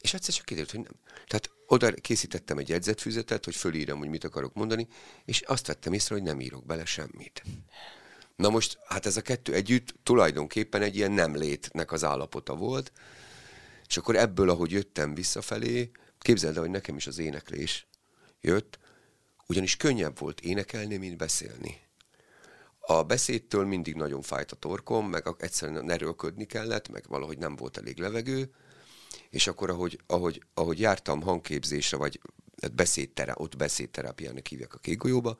Speaker 4: És egyszer csak kiderült, hogy nem. Tehát oda készítettem egy jegyzetfüzetet, hogy fölírom, hogy mit akarok mondani, és azt vettem észre, hogy nem írok bele semmit. Na most, hát ez a kettő együtt tulajdonképpen egy ilyen nem létnek az állapota volt, és akkor ebből, ahogy jöttem visszafelé, képzeld el, hogy nekem is az éneklés jött, ugyanis könnyebb volt énekelni, mint beszélni. A beszédtől mindig nagyon fájt a torkom, meg egyszerűen erőlködni kellett, meg valahogy nem volt elég levegő, és akkor, ahogy, ahogy, ahogy jártam hangképzésre, vagy hát beszédtere, ott beszédterápiának hívják a kégolyóba,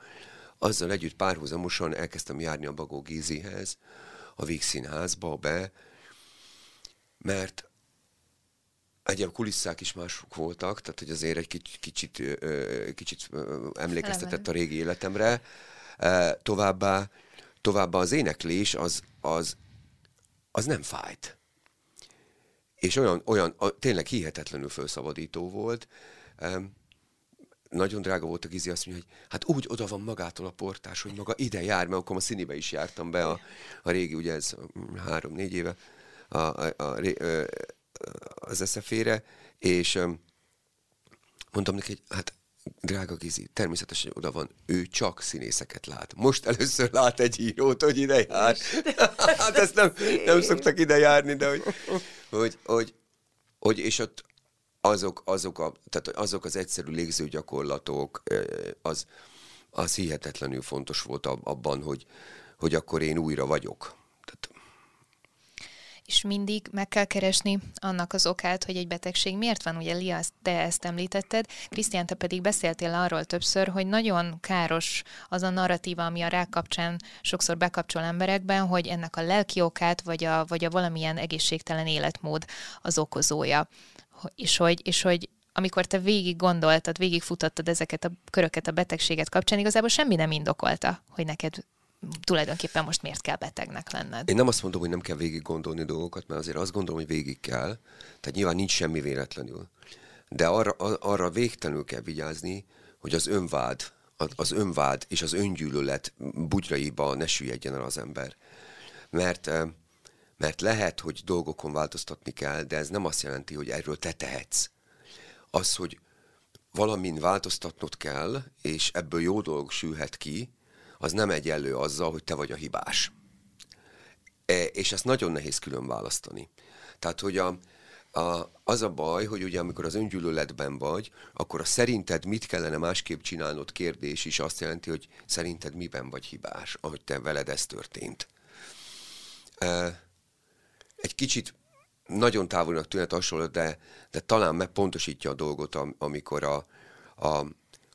Speaker 4: azzal együtt párhuzamosan elkezdtem járni a Bagó Gézihez, a Víg Színházba be, mert egy a kulisszák is mások voltak, tehát hogy azért egy kicsit, kicsit, kicsit emlékeztetett a régi életemre. Továbbá, továbbá az éneklés az, az, az nem fájt. És olyan, olyan tényleg hihetetlenül felszabadító volt nagyon drága volt a Gizi, azt mondja, hogy hát úgy oda van magától a portás, hogy maga ide jár, mert akkor a színibe is jártam be a, a régi, ugye ez három-négy éve a, a, a, az eszefére, és mondtam neki, hogy hát drága Gizi, természetesen oda van, ő csak színészeket lát. Most először lát egy írót, hogy ide jár. hát ezt nem, nem szoktak ide járni, de hogy, hogy, hogy, hogy és ott azok, azok, a, tehát azok az egyszerű légzőgyakorlatok, az, az hihetetlenül fontos volt abban, hogy, hogy akkor én újra vagyok. Tehát,
Speaker 2: és mindig meg kell keresni annak az okát, hogy egy betegség miért van. Ugye Lia, te ezt említetted, Krisztián, te pedig beszéltél arról többször, hogy nagyon káros az a narratíva, ami a rák kapcsán sokszor bekapcsol emberekben, hogy ennek a lelki okát, vagy a, vagy a valamilyen egészségtelen életmód az okozója és hogy, és hogy amikor te végig gondoltad, végig futottad ezeket a köröket a betegséget kapcsán, igazából semmi nem indokolta, hogy neked tulajdonképpen most miért kell betegnek lenned.
Speaker 4: Én nem azt mondom, hogy nem kell végig gondolni dolgokat, mert azért azt gondolom, hogy végig kell. Tehát nyilván nincs semmi véletlenül. De arra, arra végtelenül kell vigyázni, hogy az önvád, az önvád és az öngyűlölet bugyraiba ne süllyedjen el az ember. Mert eh, mert lehet, hogy dolgokon változtatni kell, de ez nem azt jelenti, hogy erről te tehetsz. Az, hogy valamin változtatnod kell, és ebből jó dolog sülhet ki, az nem egyenlő azzal, hogy te vagy a hibás. E, és ezt nagyon nehéz külön választani. Tehát, hogy a, a, az a baj, hogy ugye amikor az öngyűlöletben vagy, akkor a szerinted mit kellene másképp csinálnod kérdés is azt jelenti, hogy szerinted miben vagy hibás, ahogy te veled ez történt. E, egy kicsit nagyon távolnak tűnhet hasonló, de, de talán megpontosítja a dolgot, amikor a, a,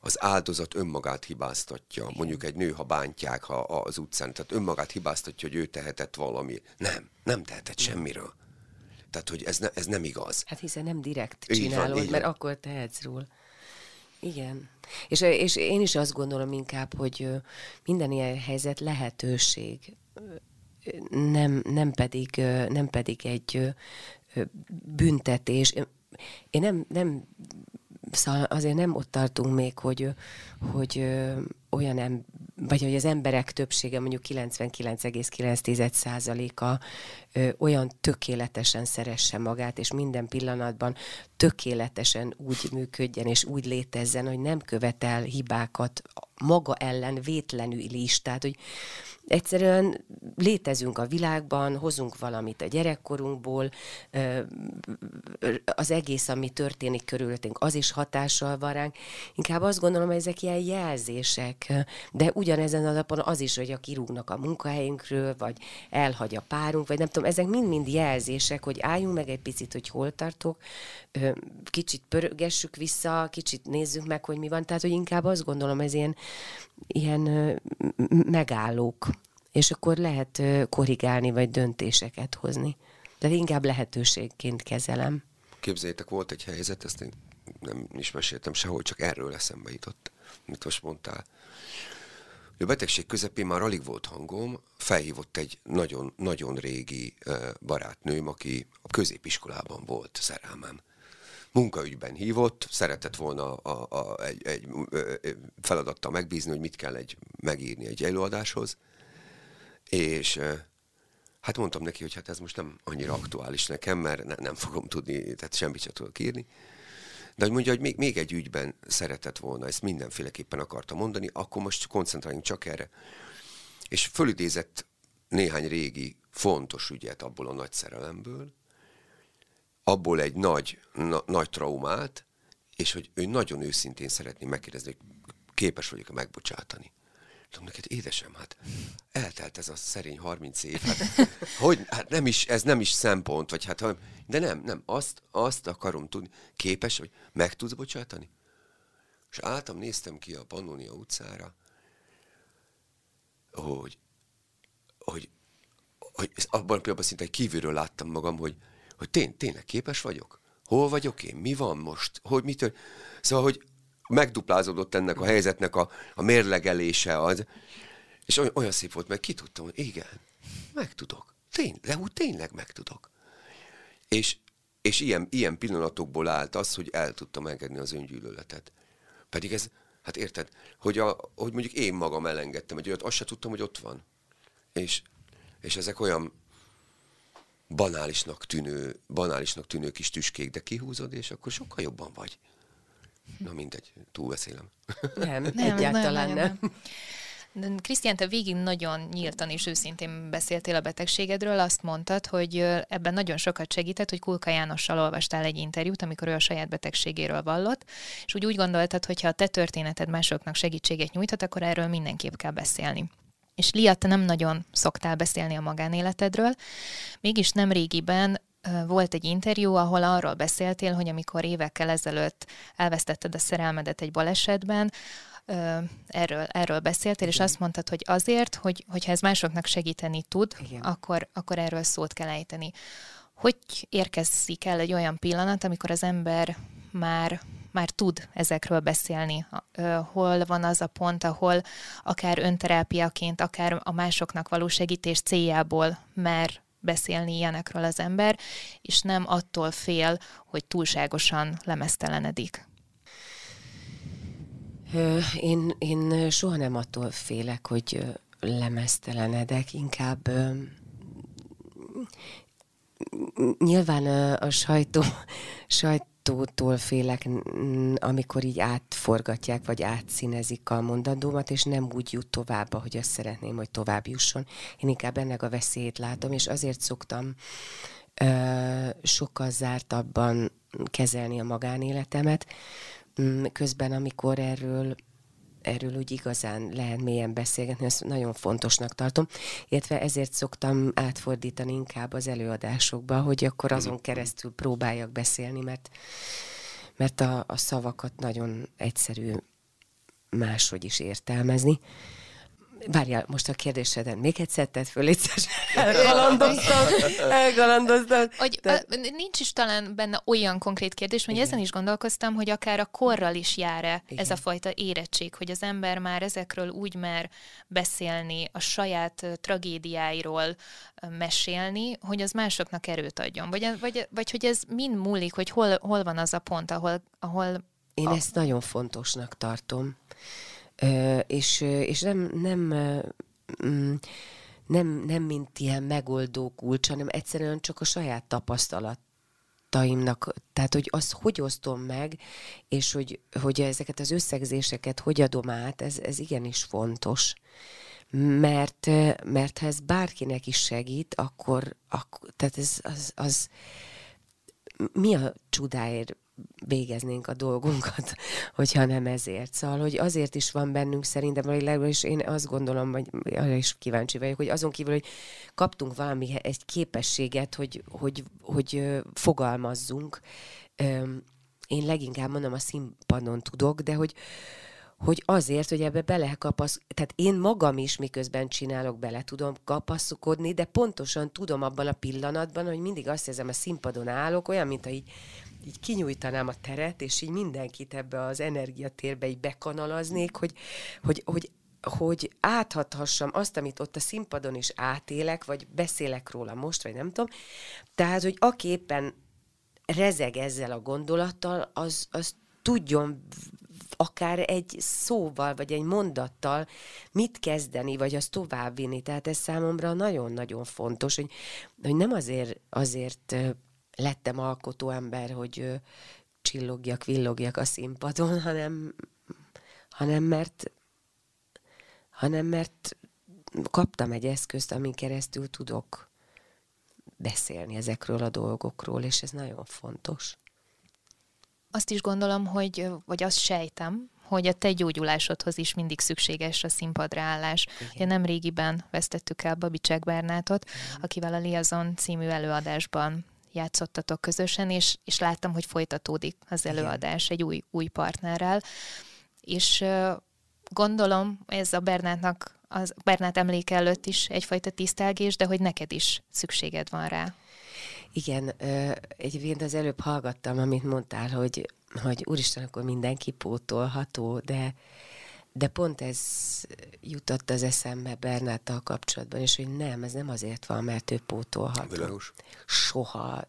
Speaker 4: az áldozat önmagát hibáztatja. Mondjuk egy nő, ha bántják ha az utcán, tehát önmagát hibáztatja, hogy ő tehetett valami. Nem, nem tehetett semmiről. Tehát, hogy ez, ne, ez nem igaz.
Speaker 3: Hát hiszen nem direkt csinálod, van, mert van. akkor tehetsz róla. Igen. És, és én is azt gondolom inkább, hogy minden ilyen helyzet lehetőség nem, nem, pedig, nem pedig egy büntetés. Én nem, nem szóval azért nem ott tartunk még, hogy, hogy olyan em, vagy hogy az emberek többsége, mondjuk 99,9%-a olyan tökéletesen szeresse magát, és minden pillanatban tökéletesen úgy működjen, és úgy létezzen, hogy nem követel hibákat maga ellen vétlenül is. Tehát, hogy egyszerűen létezünk a világban, hozunk valamit a gyerekkorunkból, az egész, ami történik körülöttünk, az is hatással van ránk. Inkább azt gondolom, hogy ezek ilyen jelzések, de ugyanezen alapon az is, hogy a kirúgnak a munkahelyünkről, vagy elhagy a párunk, vagy nem tudom, ezek mind-mind jelzések, hogy álljunk meg egy picit, hogy hol tartok, kicsit pörgessük vissza, kicsit nézzük meg, hogy mi van. Tehát, hogy inkább azt gondolom, ez ilyen, ilyen megállók, és akkor lehet korrigálni, vagy döntéseket hozni. De inkább lehetőségként kezelem.
Speaker 4: Képzeljétek, volt egy helyzet, ezt én nem is meséltem sehol, csak erről eszembe jutott, mit most mondtál. A betegség közepén már alig volt hangom, felhívott egy nagyon, nagyon régi barátnőm, aki a középiskolában volt szerelmem munkaügyben hívott, szeretett volna a, a, egy, egy feladattal megbízni, hogy mit kell egy, megírni egy előadáshoz, és hát mondtam neki, hogy hát ez most nem annyira aktuális nekem, mert ne, nem fogom tudni, tehát semmit sem tudok írni. De hogy mondja, hogy még, még egy ügyben szeretett volna, ezt mindenféleképpen akarta mondani, akkor most koncentráljunk csak erre. És fölidézett néhány régi, fontos ügyet abból a nagy szerelemből, abból egy nagy, na, nagy traumát, és hogy ő nagyon őszintén szeretné megkérdezni, hogy képes vagyok-e megbocsátani. Tudom neked, édesem, hát eltelt ez a szerény 30 év, hát, hogy, hát nem is, ez nem is szempont, vagy hát, de nem, nem, azt, azt akarom tudni, képes, hogy meg tudsz bocsátani? És álltam, néztem ki a Pannonia utcára, hogy, hogy, hogy abban a pillanatban szinte kívülről láttam magam, hogy, hogy tény, tényleg képes vagyok? Hol vagyok én? Mi van most? Hogy mitől? Szóval, hogy megduplázódott ennek a helyzetnek a, a mérlegelése az, és olyan, olyan szép volt, mert ki tudtam, hogy igen, meg tudok. Tény, de úgy tényleg meg tudok. És, és ilyen, ilyen pillanatokból állt az, hogy el tudtam engedni az öngyűlöletet. Pedig ez, hát érted, hogy, a, hogy mondjuk én magam elengedtem egy olyat, azt se tudtam, hogy ott van. És, és ezek olyan banálisnak tűnő, banálisnak tűnő kis tüskék, de kihúzod, és akkor sokkal jobban vagy. Na mindegy, túlbeszélem.
Speaker 3: Nem, nem egyáltalán nem. nem.
Speaker 2: Krisztián, te végig nagyon nyíltan és őszintén beszéltél a betegségedről, azt mondtad, hogy ebben nagyon sokat segített, hogy Kulka Jánossal olvastál egy interjút, amikor ő a saját betegségéről vallott, és úgy úgy gondoltad, hogy ha a te történeted másoknak segítséget nyújthat, akkor erről mindenképp kell beszélni. És Lia, te nem nagyon szoktál beszélni a magánéletedről, mégis nem régiben volt egy interjú, ahol arról beszéltél, hogy amikor évekkel ezelőtt elvesztetted a szerelmedet egy balesetben, erről, erről beszéltél, Igen. és azt mondtad, hogy azért, hogy, hogyha ez másoknak segíteni tud, akkor, akkor erről szót kell ejteni. Hogy érkezik el egy olyan pillanat, amikor az ember már már tud ezekről beszélni. Hol van az a pont, ahol akár önterápiaként, akár a másoknak való segítés céljából mer beszélni ilyenekről az ember, és nem attól fél, hogy túlságosan lemeztelenedik.
Speaker 3: Én, én soha nem attól félek, hogy lemeztelenedek, inkább nyilván a sajtó, sajt, attól félek, amikor így átforgatják, vagy átszínezik a mondandómat, és nem úgy jut tovább, ahogy azt szeretném, hogy tovább jusson. Én inkább ennek a veszélyét látom, és azért szoktam ö, sokkal zártabban kezelni a magánéletemet. Közben, amikor erről erről úgy igazán lehet mélyen beszélgetni, ezt nagyon fontosnak tartom, illetve ezért szoktam átfordítani inkább az előadásokba, hogy akkor azon keresztül próbáljak beszélni, mert, mert a, a szavakat nagyon egyszerű máshogy is értelmezni. Várjál, most a kérdéseden még egyszer tett föl, elgalandoztam, elgalandoztam.
Speaker 2: Hogy, Te... nincs is talán benne olyan konkrét kérdés, hogy ezen is gondolkoztam, hogy akár a korral is jár-e Igen. ez a fajta érettség, hogy az ember már ezekről úgy mer beszélni, a saját tragédiáiról mesélni, hogy az másoknak erőt adjon. Vagy, vagy, vagy hogy ez mind múlik, hogy hol, hol van az a pont, ahol... ahol
Speaker 3: Én a... ezt nagyon fontosnak tartom és, és nem, nem, mm, nem, nem mint ilyen megoldó kulcs, hanem egyszerűen csak a saját tapasztalat feladataimnak, tehát hogy azt hogy osztom meg, és hogy, hogy ezeket az összegzéseket hogy adom át, ez, ez igenis fontos. Mert, mert ha ez bárkinek is segít, akkor, akkor tehát ez az, az mi a csodáért végeznénk a dolgunkat, hogyha nem ezért. Szóval, hogy azért is van bennünk szerintem, vagy legalábbis én azt gondolom, vagy arra is kíváncsi vagyok, hogy azon kívül, hogy kaptunk valami egy képességet, hogy, hogy, hogy fogalmazzunk, én leginkább mondom, a színpadon tudok, de hogy, hogy azért, hogy ebbe bele kapasz, tehát én magam is miközben csinálok, bele tudom kapaszkodni, de pontosan tudom abban a pillanatban, hogy mindig azt érzem, a színpadon állok, olyan, mint így így kinyújtanám a teret, és így mindenkit ebbe az energiatérbe így bekanalaznék, hogy, hogy, hogy hogy áthathassam azt, amit ott a színpadon is átélek, vagy beszélek róla most, vagy nem tudom. Tehát, hogy aki éppen rezeg ezzel a gondolattal, az, az tudjon akár egy szóval, vagy egy mondattal mit kezdeni, vagy azt továbbvinni. Tehát ez számomra nagyon-nagyon fontos, hogy, hogy nem azért, azért lettem alkotó ember, hogy csillogjak, villogjak a színpadon, hanem, hanem mert hanem mert kaptam egy eszközt, amin keresztül tudok beszélni ezekről a dolgokról, és ez nagyon fontos.
Speaker 2: Azt is gondolom, hogy, vagy azt sejtem, hogy a te gyógyulásodhoz is mindig szükséges a színpadra állás. Ugye nem régiben vesztettük el Babicsák Bernátot, Igen. akivel a Liazon című előadásban játszottatok közösen, és, és láttam, hogy folytatódik az előadás Igen. egy új, új partnerrel, és uh, gondolom ez a Bernátnak, az Bernát emléke előtt is egyfajta tisztelgés, de hogy neked is szükséged van rá.
Speaker 3: Igen, egyébként az előbb hallgattam, amit mondtál, hogy, hogy úristen, akkor mindenki pótolható, de, de pont ez jutott az eszembe Bernáttal kapcsolatban, és hogy nem, ez nem azért van, mert ő pótolható. Világos. Soha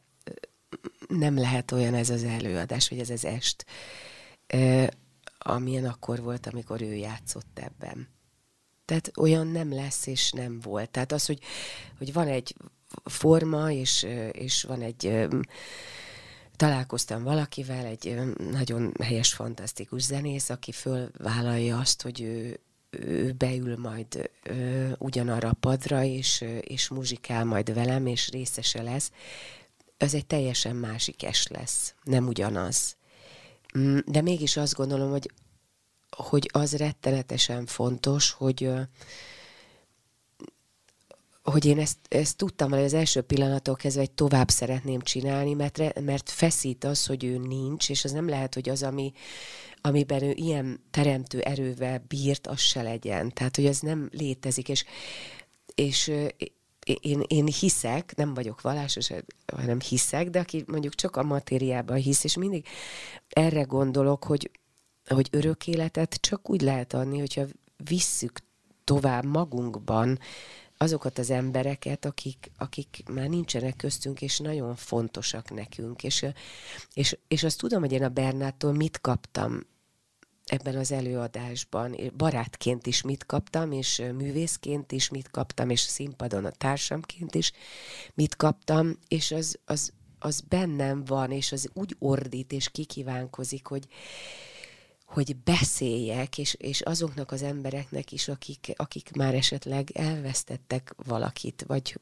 Speaker 3: nem lehet olyan ez az előadás, vagy ez az est, amilyen akkor volt, amikor ő játszott ebben. Tehát olyan nem lesz, és nem volt. Tehát az, hogy, hogy van egy forma, és, és van egy találkoztam valakivel, egy nagyon helyes, fantasztikus zenész, aki fölvállalja azt, hogy ő, ő beül majd ö, ugyanarra a padra, és, és muzsikál majd velem, és részese lesz. Ez egy teljesen másik es lesz, nem ugyanaz. Mm, de mégis azt gondolom, hogy, hogy az rettenetesen fontos, hogy hogy én ezt, ezt tudtam, hogy az első pillanattól kezdve egy tovább szeretném csinálni, mert, mert feszít az, hogy ő nincs, és az nem lehet, hogy az, ami, amiben ő ilyen teremtő erővel bírt, az se legyen. Tehát, hogy ez nem létezik, és, és én, én hiszek, nem vagyok vallásos, hanem hiszek, de aki mondjuk csak a matériában hisz, és mindig erre gondolok, hogy, hogy örök életet csak úgy lehet adni, hogyha visszük tovább magunkban azokat az embereket, akik, akik már nincsenek köztünk, és nagyon fontosak nekünk. És, és, és azt tudom, hogy én a Bernától mit kaptam ebben az előadásban. Barátként is mit kaptam, és művészként is mit kaptam, és színpadon a társamként is mit kaptam, és az, az, az bennem van, és az úgy ordít, és kikívánkozik, hogy, hogy beszéljek, és, és azoknak az embereknek is, akik, akik már esetleg elvesztettek valakit, vagy,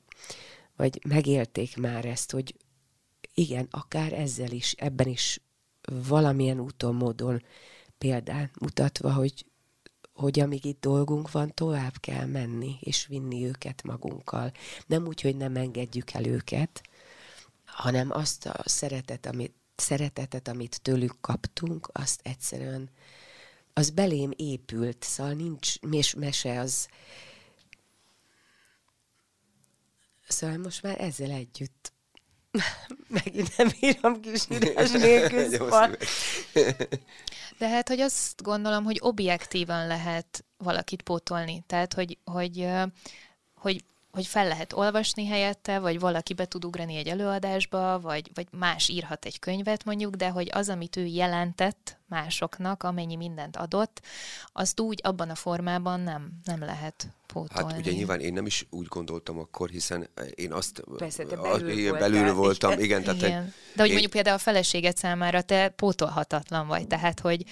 Speaker 3: vagy megélték már ezt, hogy igen, akár ezzel is, ebben is valamilyen úton, módon példát mutatva, hogy, hogy amíg itt dolgunk van, tovább kell menni, és vinni őket magunkkal. Nem úgy, hogy nem engedjük el őket, hanem azt a szeretet, amit szeretetet, amit tőlük kaptunk, azt egyszerűen az belém épült, szóval nincs és mese az. Szóval most már ezzel együtt megint nem írom kisírás nélkül. Szóval.
Speaker 2: De hát, hogy azt gondolom, hogy objektívan lehet valakit pótolni. Tehát, hogy, hogy, hogy hogy fel lehet olvasni helyette, vagy valaki be tud ugrani egy előadásba, vagy, vagy más írhat egy könyvet mondjuk, de hogy az, amit ő jelentett másoknak, amennyi mindent adott, azt úgy abban a formában nem, nem lehet pótolni.
Speaker 4: Hát ugye nyilván én nem is úgy gondoltam akkor, hiszen én azt
Speaker 3: Persze, te belül
Speaker 4: én
Speaker 3: voltál,
Speaker 4: belül voltam,
Speaker 3: igen.
Speaker 4: igen, tehát
Speaker 2: Igen.
Speaker 4: egy,
Speaker 2: De hogy
Speaker 4: én-
Speaker 2: mondjuk például a feleséged számára te pótolhatatlan vagy, tehát hogy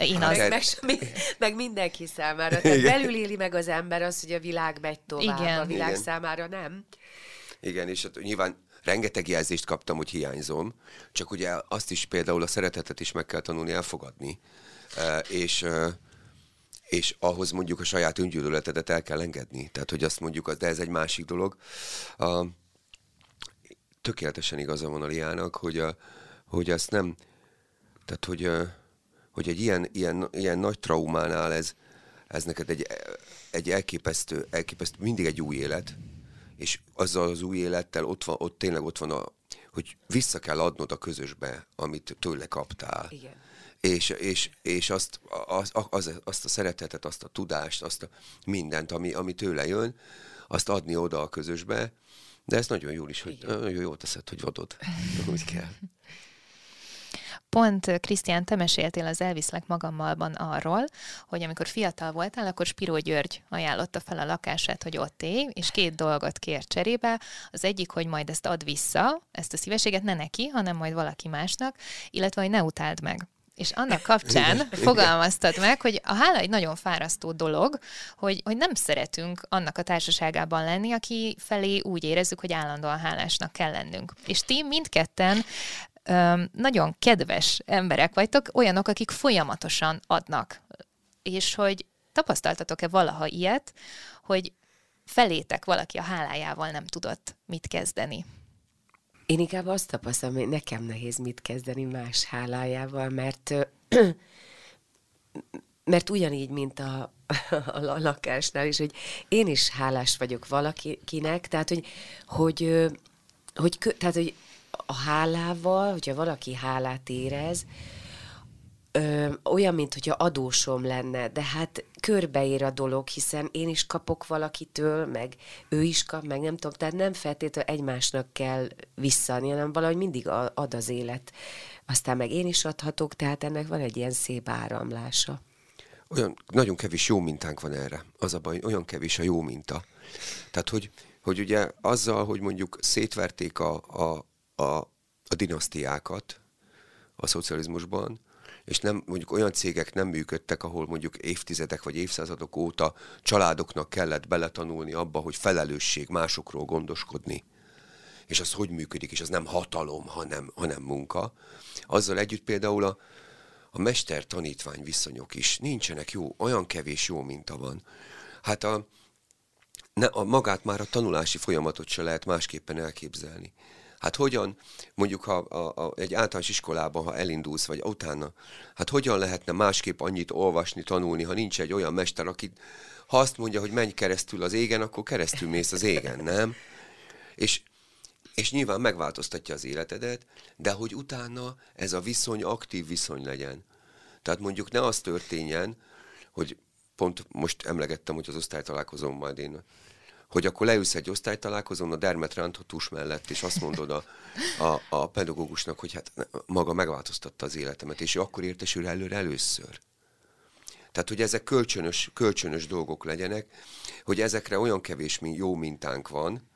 Speaker 2: én
Speaker 4: Hát
Speaker 2: az...
Speaker 3: Meg, meg, meg, meg mindenki számára. Tehát belül éli meg az ember az, hogy a világ megy tovább,
Speaker 2: Igen.
Speaker 3: a világ
Speaker 4: Igen.
Speaker 3: számára nem.
Speaker 4: Igen, és hát nyilván rengeteg jelzést kaptam, hogy hiányzom, csak ugye azt is például a szeretetet is meg kell tanulni elfogadni, Eh, és, eh, és ahhoz mondjuk a saját öngyűlöletedet el kell engedni. Tehát, hogy azt mondjuk, de ez egy másik dolog. Tökéletesen igaza van a Liának, hogy, a, hogy azt nem, tehát, hogy, eh, hogy egy ilyen, ilyen, ilyen nagy traumánál ez, ez neked egy, egy elképesztő, elképesztő, mindig egy új élet, és azzal az új élettel ott, van, ott tényleg ott van, a, hogy vissza kell adnod a közösbe, amit tőle kaptál.
Speaker 3: Igen.
Speaker 4: És, és, és azt, az, az, azt a szeretetet, azt a tudást, azt a mindent, ami, ami tőle jön, azt adni oda a közösbe, de ez nagyon jól is, hogy nagyon jól teszed, hogy vadod, úgy kell.
Speaker 2: Pont, Krisztián, te meséltél az Elviszlek magammalban arról, hogy amikor fiatal voltál, akkor Spiró György ajánlotta fel a lakását, hogy ott élj, és két dolgot kér cserébe. Az egyik, hogy majd ezt ad vissza, ezt a szívességet ne neki, hanem majd valaki másnak, illetve, hogy ne utáld meg. És annak kapcsán fogalmaztad meg, hogy a hála egy nagyon fárasztó dolog, hogy, hogy nem szeretünk annak a társaságában lenni, aki felé úgy érezzük, hogy állandóan hálásnak kell lennünk. És ti mindketten nagyon kedves emberek vagytok, olyanok, akik folyamatosan adnak. És hogy tapasztaltatok-e valaha ilyet, hogy felétek valaki a hálájával nem tudott mit kezdeni?
Speaker 3: Én inkább azt tapasztalom, hogy nekem nehéz mit kezdeni más hálájával, mert mert ugyanígy, mint a, a la- lakásnál is, hogy én is hálás vagyok valakinek, tehát, hogy, hogy, hogy, tehát, hogy a hálával, hogyha valaki hálát érez, ö, olyan, mint hogyha adósom lenne, de hát körbeér a dolog, hiszen én is kapok valakitől, meg ő is kap, meg nem tudom, tehát nem feltétlenül egymásnak kell visszaadni, hanem valahogy mindig ad az élet. Aztán meg én is adhatok, tehát ennek van egy ilyen szép áramlása.
Speaker 4: olyan nagyon kevés jó mintánk van erre. Az a baj, olyan kevés a jó minta. Tehát, hogy, hogy ugye azzal, hogy mondjuk szétverték a, a, a, a dinasztiákat a szocializmusban, és nem, mondjuk olyan cégek nem működtek, ahol mondjuk évtizedek vagy évszázadok óta családoknak kellett beletanulni abba, hogy felelősség másokról gondoskodni és az hogy működik, és az nem hatalom, hanem, hanem munka. Azzal együtt például a, a mester-tanítvány viszonyok is nincsenek jó, olyan kevés jó minta van. Hát a, ne, a magát már a tanulási folyamatot se lehet másképpen elképzelni. Hát hogyan, mondjuk ha a, a, egy általános iskolában, ha elindulsz, vagy utána, hát hogyan lehetne másképp annyit olvasni, tanulni, ha nincs egy olyan mester, aki ha azt mondja, hogy menj keresztül az égen, akkor keresztül mész az égen, nem? És, és nyilván megváltoztatja az életedet, de hogy utána ez a viszony aktív viszony legyen. Tehát mondjuk ne az történjen, hogy pont most emlegettem, hogy az osztálytalálkozón majd én, hogy akkor leülsz egy osztálytalálkozón a dermet ránthatós mellett, és azt mondod a, a, a pedagógusnak, hogy hát maga megváltoztatta az életemet, és ő akkor értesül előre először. Tehát, hogy ezek kölcsönös, kölcsönös dolgok legyenek, hogy ezekre olyan kevés jó mintánk van,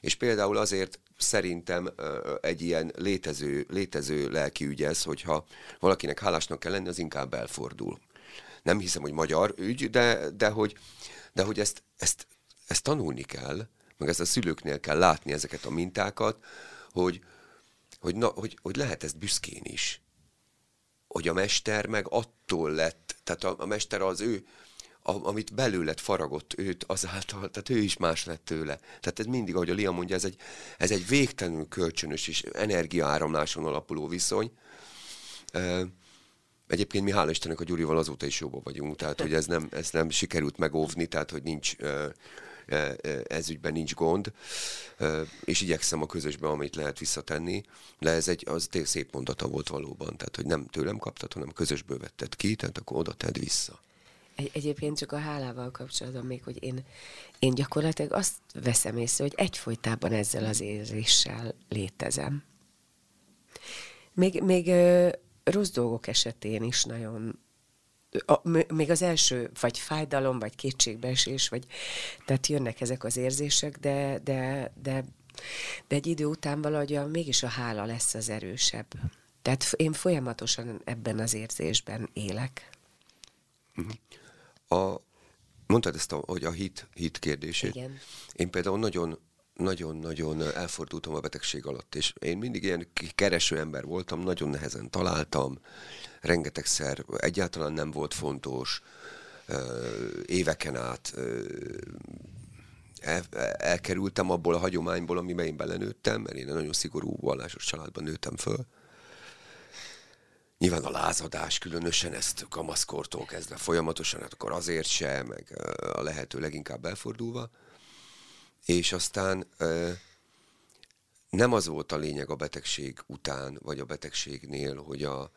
Speaker 4: és például azért szerintem egy ilyen létező, létező lelki ügy ez, hogyha valakinek hálásnak kell lenni, az inkább elfordul. Nem hiszem, hogy magyar ügy, de, de hogy, de hogy ezt, ezt, ezt tanulni kell, meg ezt a szülőknél kell látni ezeket a mintákat, hogy, hogy, na, hogy, hogy lehet ezt büszkén is hogy a mester meg attól lett, tehát a, a mester az ő, a, amit belőled faragott őt azáltal, tehát ő is más lett tőle. Tehát ez mindig, ahogy a Lia mondja, ez egy, ez egy végtelenül kölcsönös és energiaáramláson alapuló viszony. Egyébként mi hála Istennek a Gyurival azóta is jóban vagyunk, tehát hogy ez nem, ez nem sikerült megóvni, tehát hogy nincs ez ügyben nincs gond, és igyekszem a közösben, amit lehet visszatenni, de ez egy az tényleg szép mondata volt valóban, tehát hogy nem tőlem kaptad, hanem közösből vetted ki, tehát akkor oda tedd vissza.
Speaker 3: Egy, egyébként csak a hálával kapcsolatban még, hogy én, én gyakorlatilag azt veszem észre, hogy egyfolytában ezzel az érzéssel létezem. Még, még rossz dolgok esetén is nagyon a, még az első, vagy fájdalom, vagy kétségbeesés, vagy tehát jönnek ezek az érzések, de, de, de, de egy idő után valahogy a, mégis a hála lesz az erősebb. Tehát én folyamatosan ebben az érzésben élek.
Speaker 4: A, mondtad ezt, a, hogy a hit, hit kérdését.
Speaker 3: Igen.
Speaker 4: Én például nagyon nagyon-nagyon elfordultam a betegség alatt, és én mindig ilyen kereső ember voltam, nagyon nehezen találtam, rengetegszer egyáltalán nem volt fontos, éveken át el, elkerültem abból a hagyományból, amiben én belenőttem, mert én egy nagyon szigorú vallásos családban nőttem föl. Nyilván a lázadás különösen ezt kamaszkortól kezdve folyamatosan, hát akkor azért se, meg a lehető leginkább elfordulva. És aztán nem az volt a lényeg a betegség után, vagy a betegségnél, hogy, a,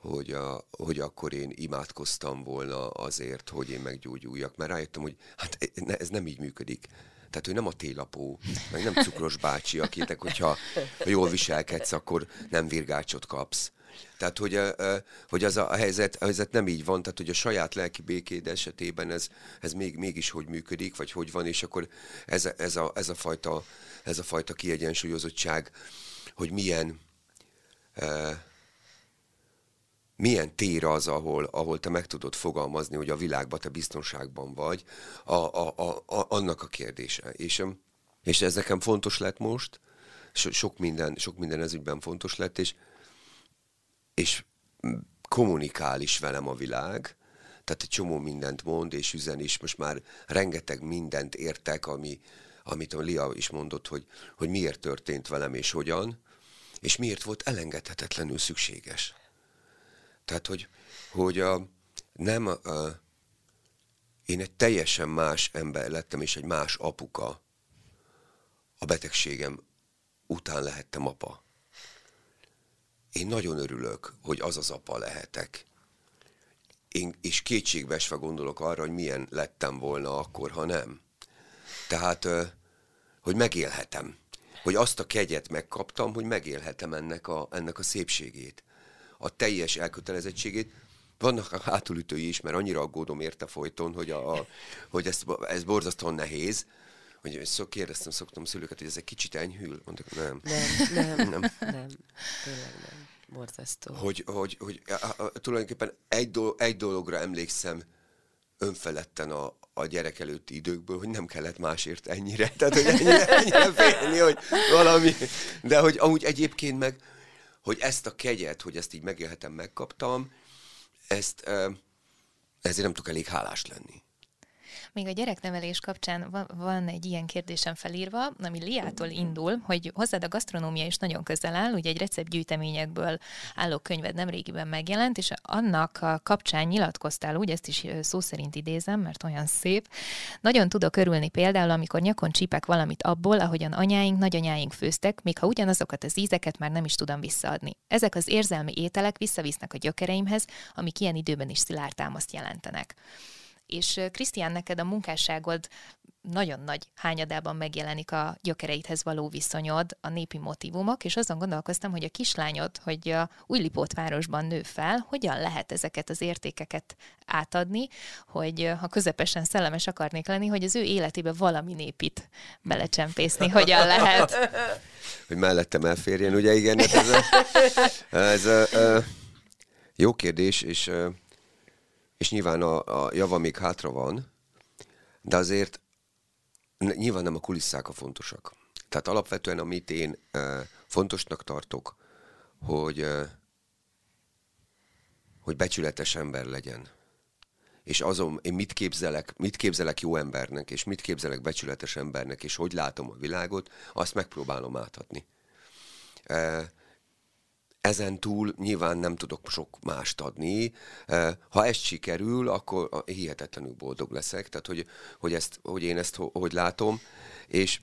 Speaker 4: hogy, a, hogy akkor én imádkoztam volna azért, hogy én meggyógyuljak, mert rájöttem, hogy hát ez nem így működik. Tehát ő nem a télapó, meg nem cukros bácsi, akinek, hogyha jól viselkedsz, akkor nem virgácsot kapsz. Tehát, hogy, hogy az a helyzet, a helyzet nem így van, tehát, hogy a saját lelki békéd esetében ez, ez még, mégis hogy működik, vagy hogy van, és akkor ez, ez, a, ez, a, fajta, ez a fajta kiegyensúlyozottság, hogy milyen, milyen tér az, ahol, ahol te meg tudod fogalmazni, hogy a világban te biztonságban vagy, a, a, a, a, annak a kérdése. És, és ez nekem fontos lett most, so, sok minden, sok minden ezügyben fontos lett, és és kommunikál is velem a világ, tehát egy csomó mindent mond és üzen is, most már rengeteg mindent értek, ami, amit a Lia is mondott, hogy, hogy miért történt velem és hogyan, és miért volt elengedhetetlenül szükséges. Tehát, hogy, hogy a, nem a, én egy teljesen más ember lettem, és egy más apuka a betegségem után lehettem apa én nagyon örülök, hogy az az apa lehetek. Én, és kétségbeesve gondolok arra, hogy milyen lettem volna akkor, ha nem. Tehát, hogy megélhetem. Hogy azt a kegyet megkaptam, hogy megélhetem ennek a, ennek a szépségét. A teljes elkötelezettségét. Vannak a hátulütői is, mert annyira aggódom érte folyton, hogy, a, a, hogy ez, ez borzasztóan nehéz, hogy szok, kérdeztem, szoktam szülőket, hogy ez egy kicsit enyhül. Mondtak, nem.
Speaker 3: Nem, nem, nem. nem. Tényleg nem. Borzasztó.
Speaker 4: Hogy, hogy, hogy a, a, tulajdonképpen egy, do, egy dologra emlékszem önfeledten a, a gyerek előtti időkből, hogy nem kellett másért ennyire. Tehát, hogy ennyire, ennyire félni, hogy valami. De hogy amúgy egyébként meg, hogy ezt a kegyet, hogy ezt így megélhetem, megkaptam, ezt, ezért nem tudok elég hálás lenni.
Speaker 2: Még a gyereknevelés kapcsán van, van egy ilyen kérdésem felírva, ami Liától indul, hogy hozzád a gasztronómia is nagyon közel áll, ugye egy receptgyűjteményekből álló könyved nemrégiben megjelent, és annak a kapcsán nyilatkoztál úgy, ezt is szó szerint idézem, mert olyan szép. Nagyon tudok örülni például, amikor nyakon csípek valamit abból, ahogyan anyáink, nagyanyáink főztek, még ha ugyanazokat az ízeket már nem is tudom visszaadni. Ezek az érzelmi ételek visszavisznek a gyökereimhez, amik ilyen időben is szilárd támaszt jelentenek és Krisztián, neked a munkásságod nagyon nagy hányadában megjelenik a gyökereidhez való viszonyod, a népi motivumok, és azon gondolkoztam, hogy a kislányod, hogy a városban nő fel, hogyan lehet ezeket az értékeket átadni, hogy ha közepesen szellemes akarnék lenni, hogy az ő életébe valami népit belecsempészni, hogyan lehet?
Speaker 4: Hogy mellettem elférjen, ugye igen, ez, a, ez a, a, jó kérdés, és és nyilván a, a java még hátra van, de azért nyilván nem a kulisszák a fontosak. Tehát alapvetően, amit én e, fontosnak tartok, hogy, e, hogy becsületes ember legyen. És azon, én mit képzelek, mit képzelek jó embernek, és mit képzelek becsületes embernek, és hogy látom a világot, azt megpróbálom átadni. E, ezen túl nyilván nem tudok sok mást adni. Ha ez sikerül, akkor hihetetlenül boldog leszek, tehát hogy, hogy, ezt, hogy én ezt hogy látom, és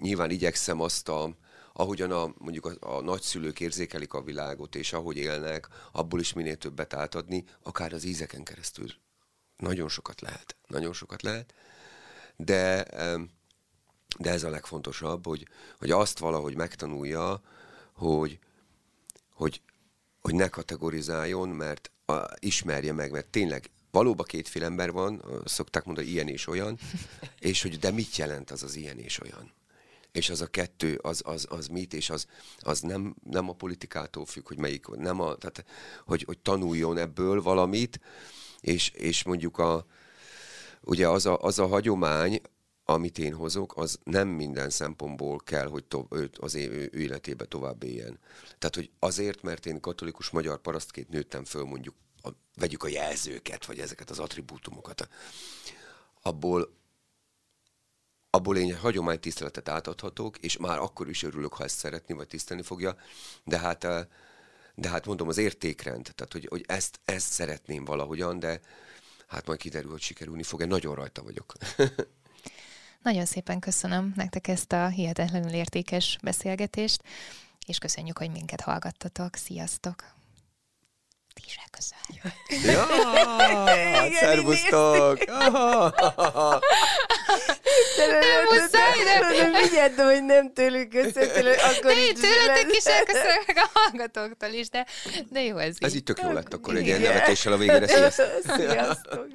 Speaker 4: nyilván igyekszem azt a, ahogyan a, mondjuk a, a nagyszülők érzékelik a világot, és ahogy élnek, abból is minél többet átadni, akár az ízeken keresztül. Nagyon sokat lehet, nagyon sokat lehet, de, de ez a legfontosabb, hogy, hogy azt valahogy megtanulja, hogy, hogy, hogy ne kategorizáljon, mert a, ismerje meg, mert tényleg valóban kétféle ember van, szokták mondani, ilyen és olyan, és hogy de mit jelent az az ilyen és olyan? És az a kettő, az, az, az mit, és az, az nem, nem a politikától függ, hogy melyik, nem a, tehát, hogy, hogy tanuljon ebből valamit, és, és mondjuk a, ugye az a, az a hagyomány, amit én hozok, az nem minden szempontból kell, hogy to- őt az ő, ő életébe tovább éljen. Tehát, hogy azért, mert én katolikus magyar parasztként nőttem föl, mondjuk, a, vegyük a jelzőket, vagy ezeket az attribútumokat, abból abból én hagyomány tiszteletet átadhatok, és már akkor is örülök, ha ezt szeretni, vagy tisztelni fogja, de hát, de hát mondom, az értékrend, tehát hogy, hogy ezt, ezt szeretném valahogyan, de hát majd kiderül, hogy sikerülni fog-e, nagyon rajta vagyok.
Speaker 2: Nagyon szépen köszönöm nektek ezt a hihetetlenül értékes beszélgetést, és köszönjük, hogy minket hallgattatok. Sziasztok! Ti is
Speaker 4: Ja, szervusztok!
Speaker 3: Nem muszáj, nem. Vigyed, hogy nem tőlük köszöntől, akkor
Speaker 2: de így tőletek is elköszönök a hallgatóktól is, de, de jó ez
Speaker 4: Ez így tök jó lett akkor egy ilyen nevetéssel a végére. Sziasztok!
Speaker 3: Sziasztok.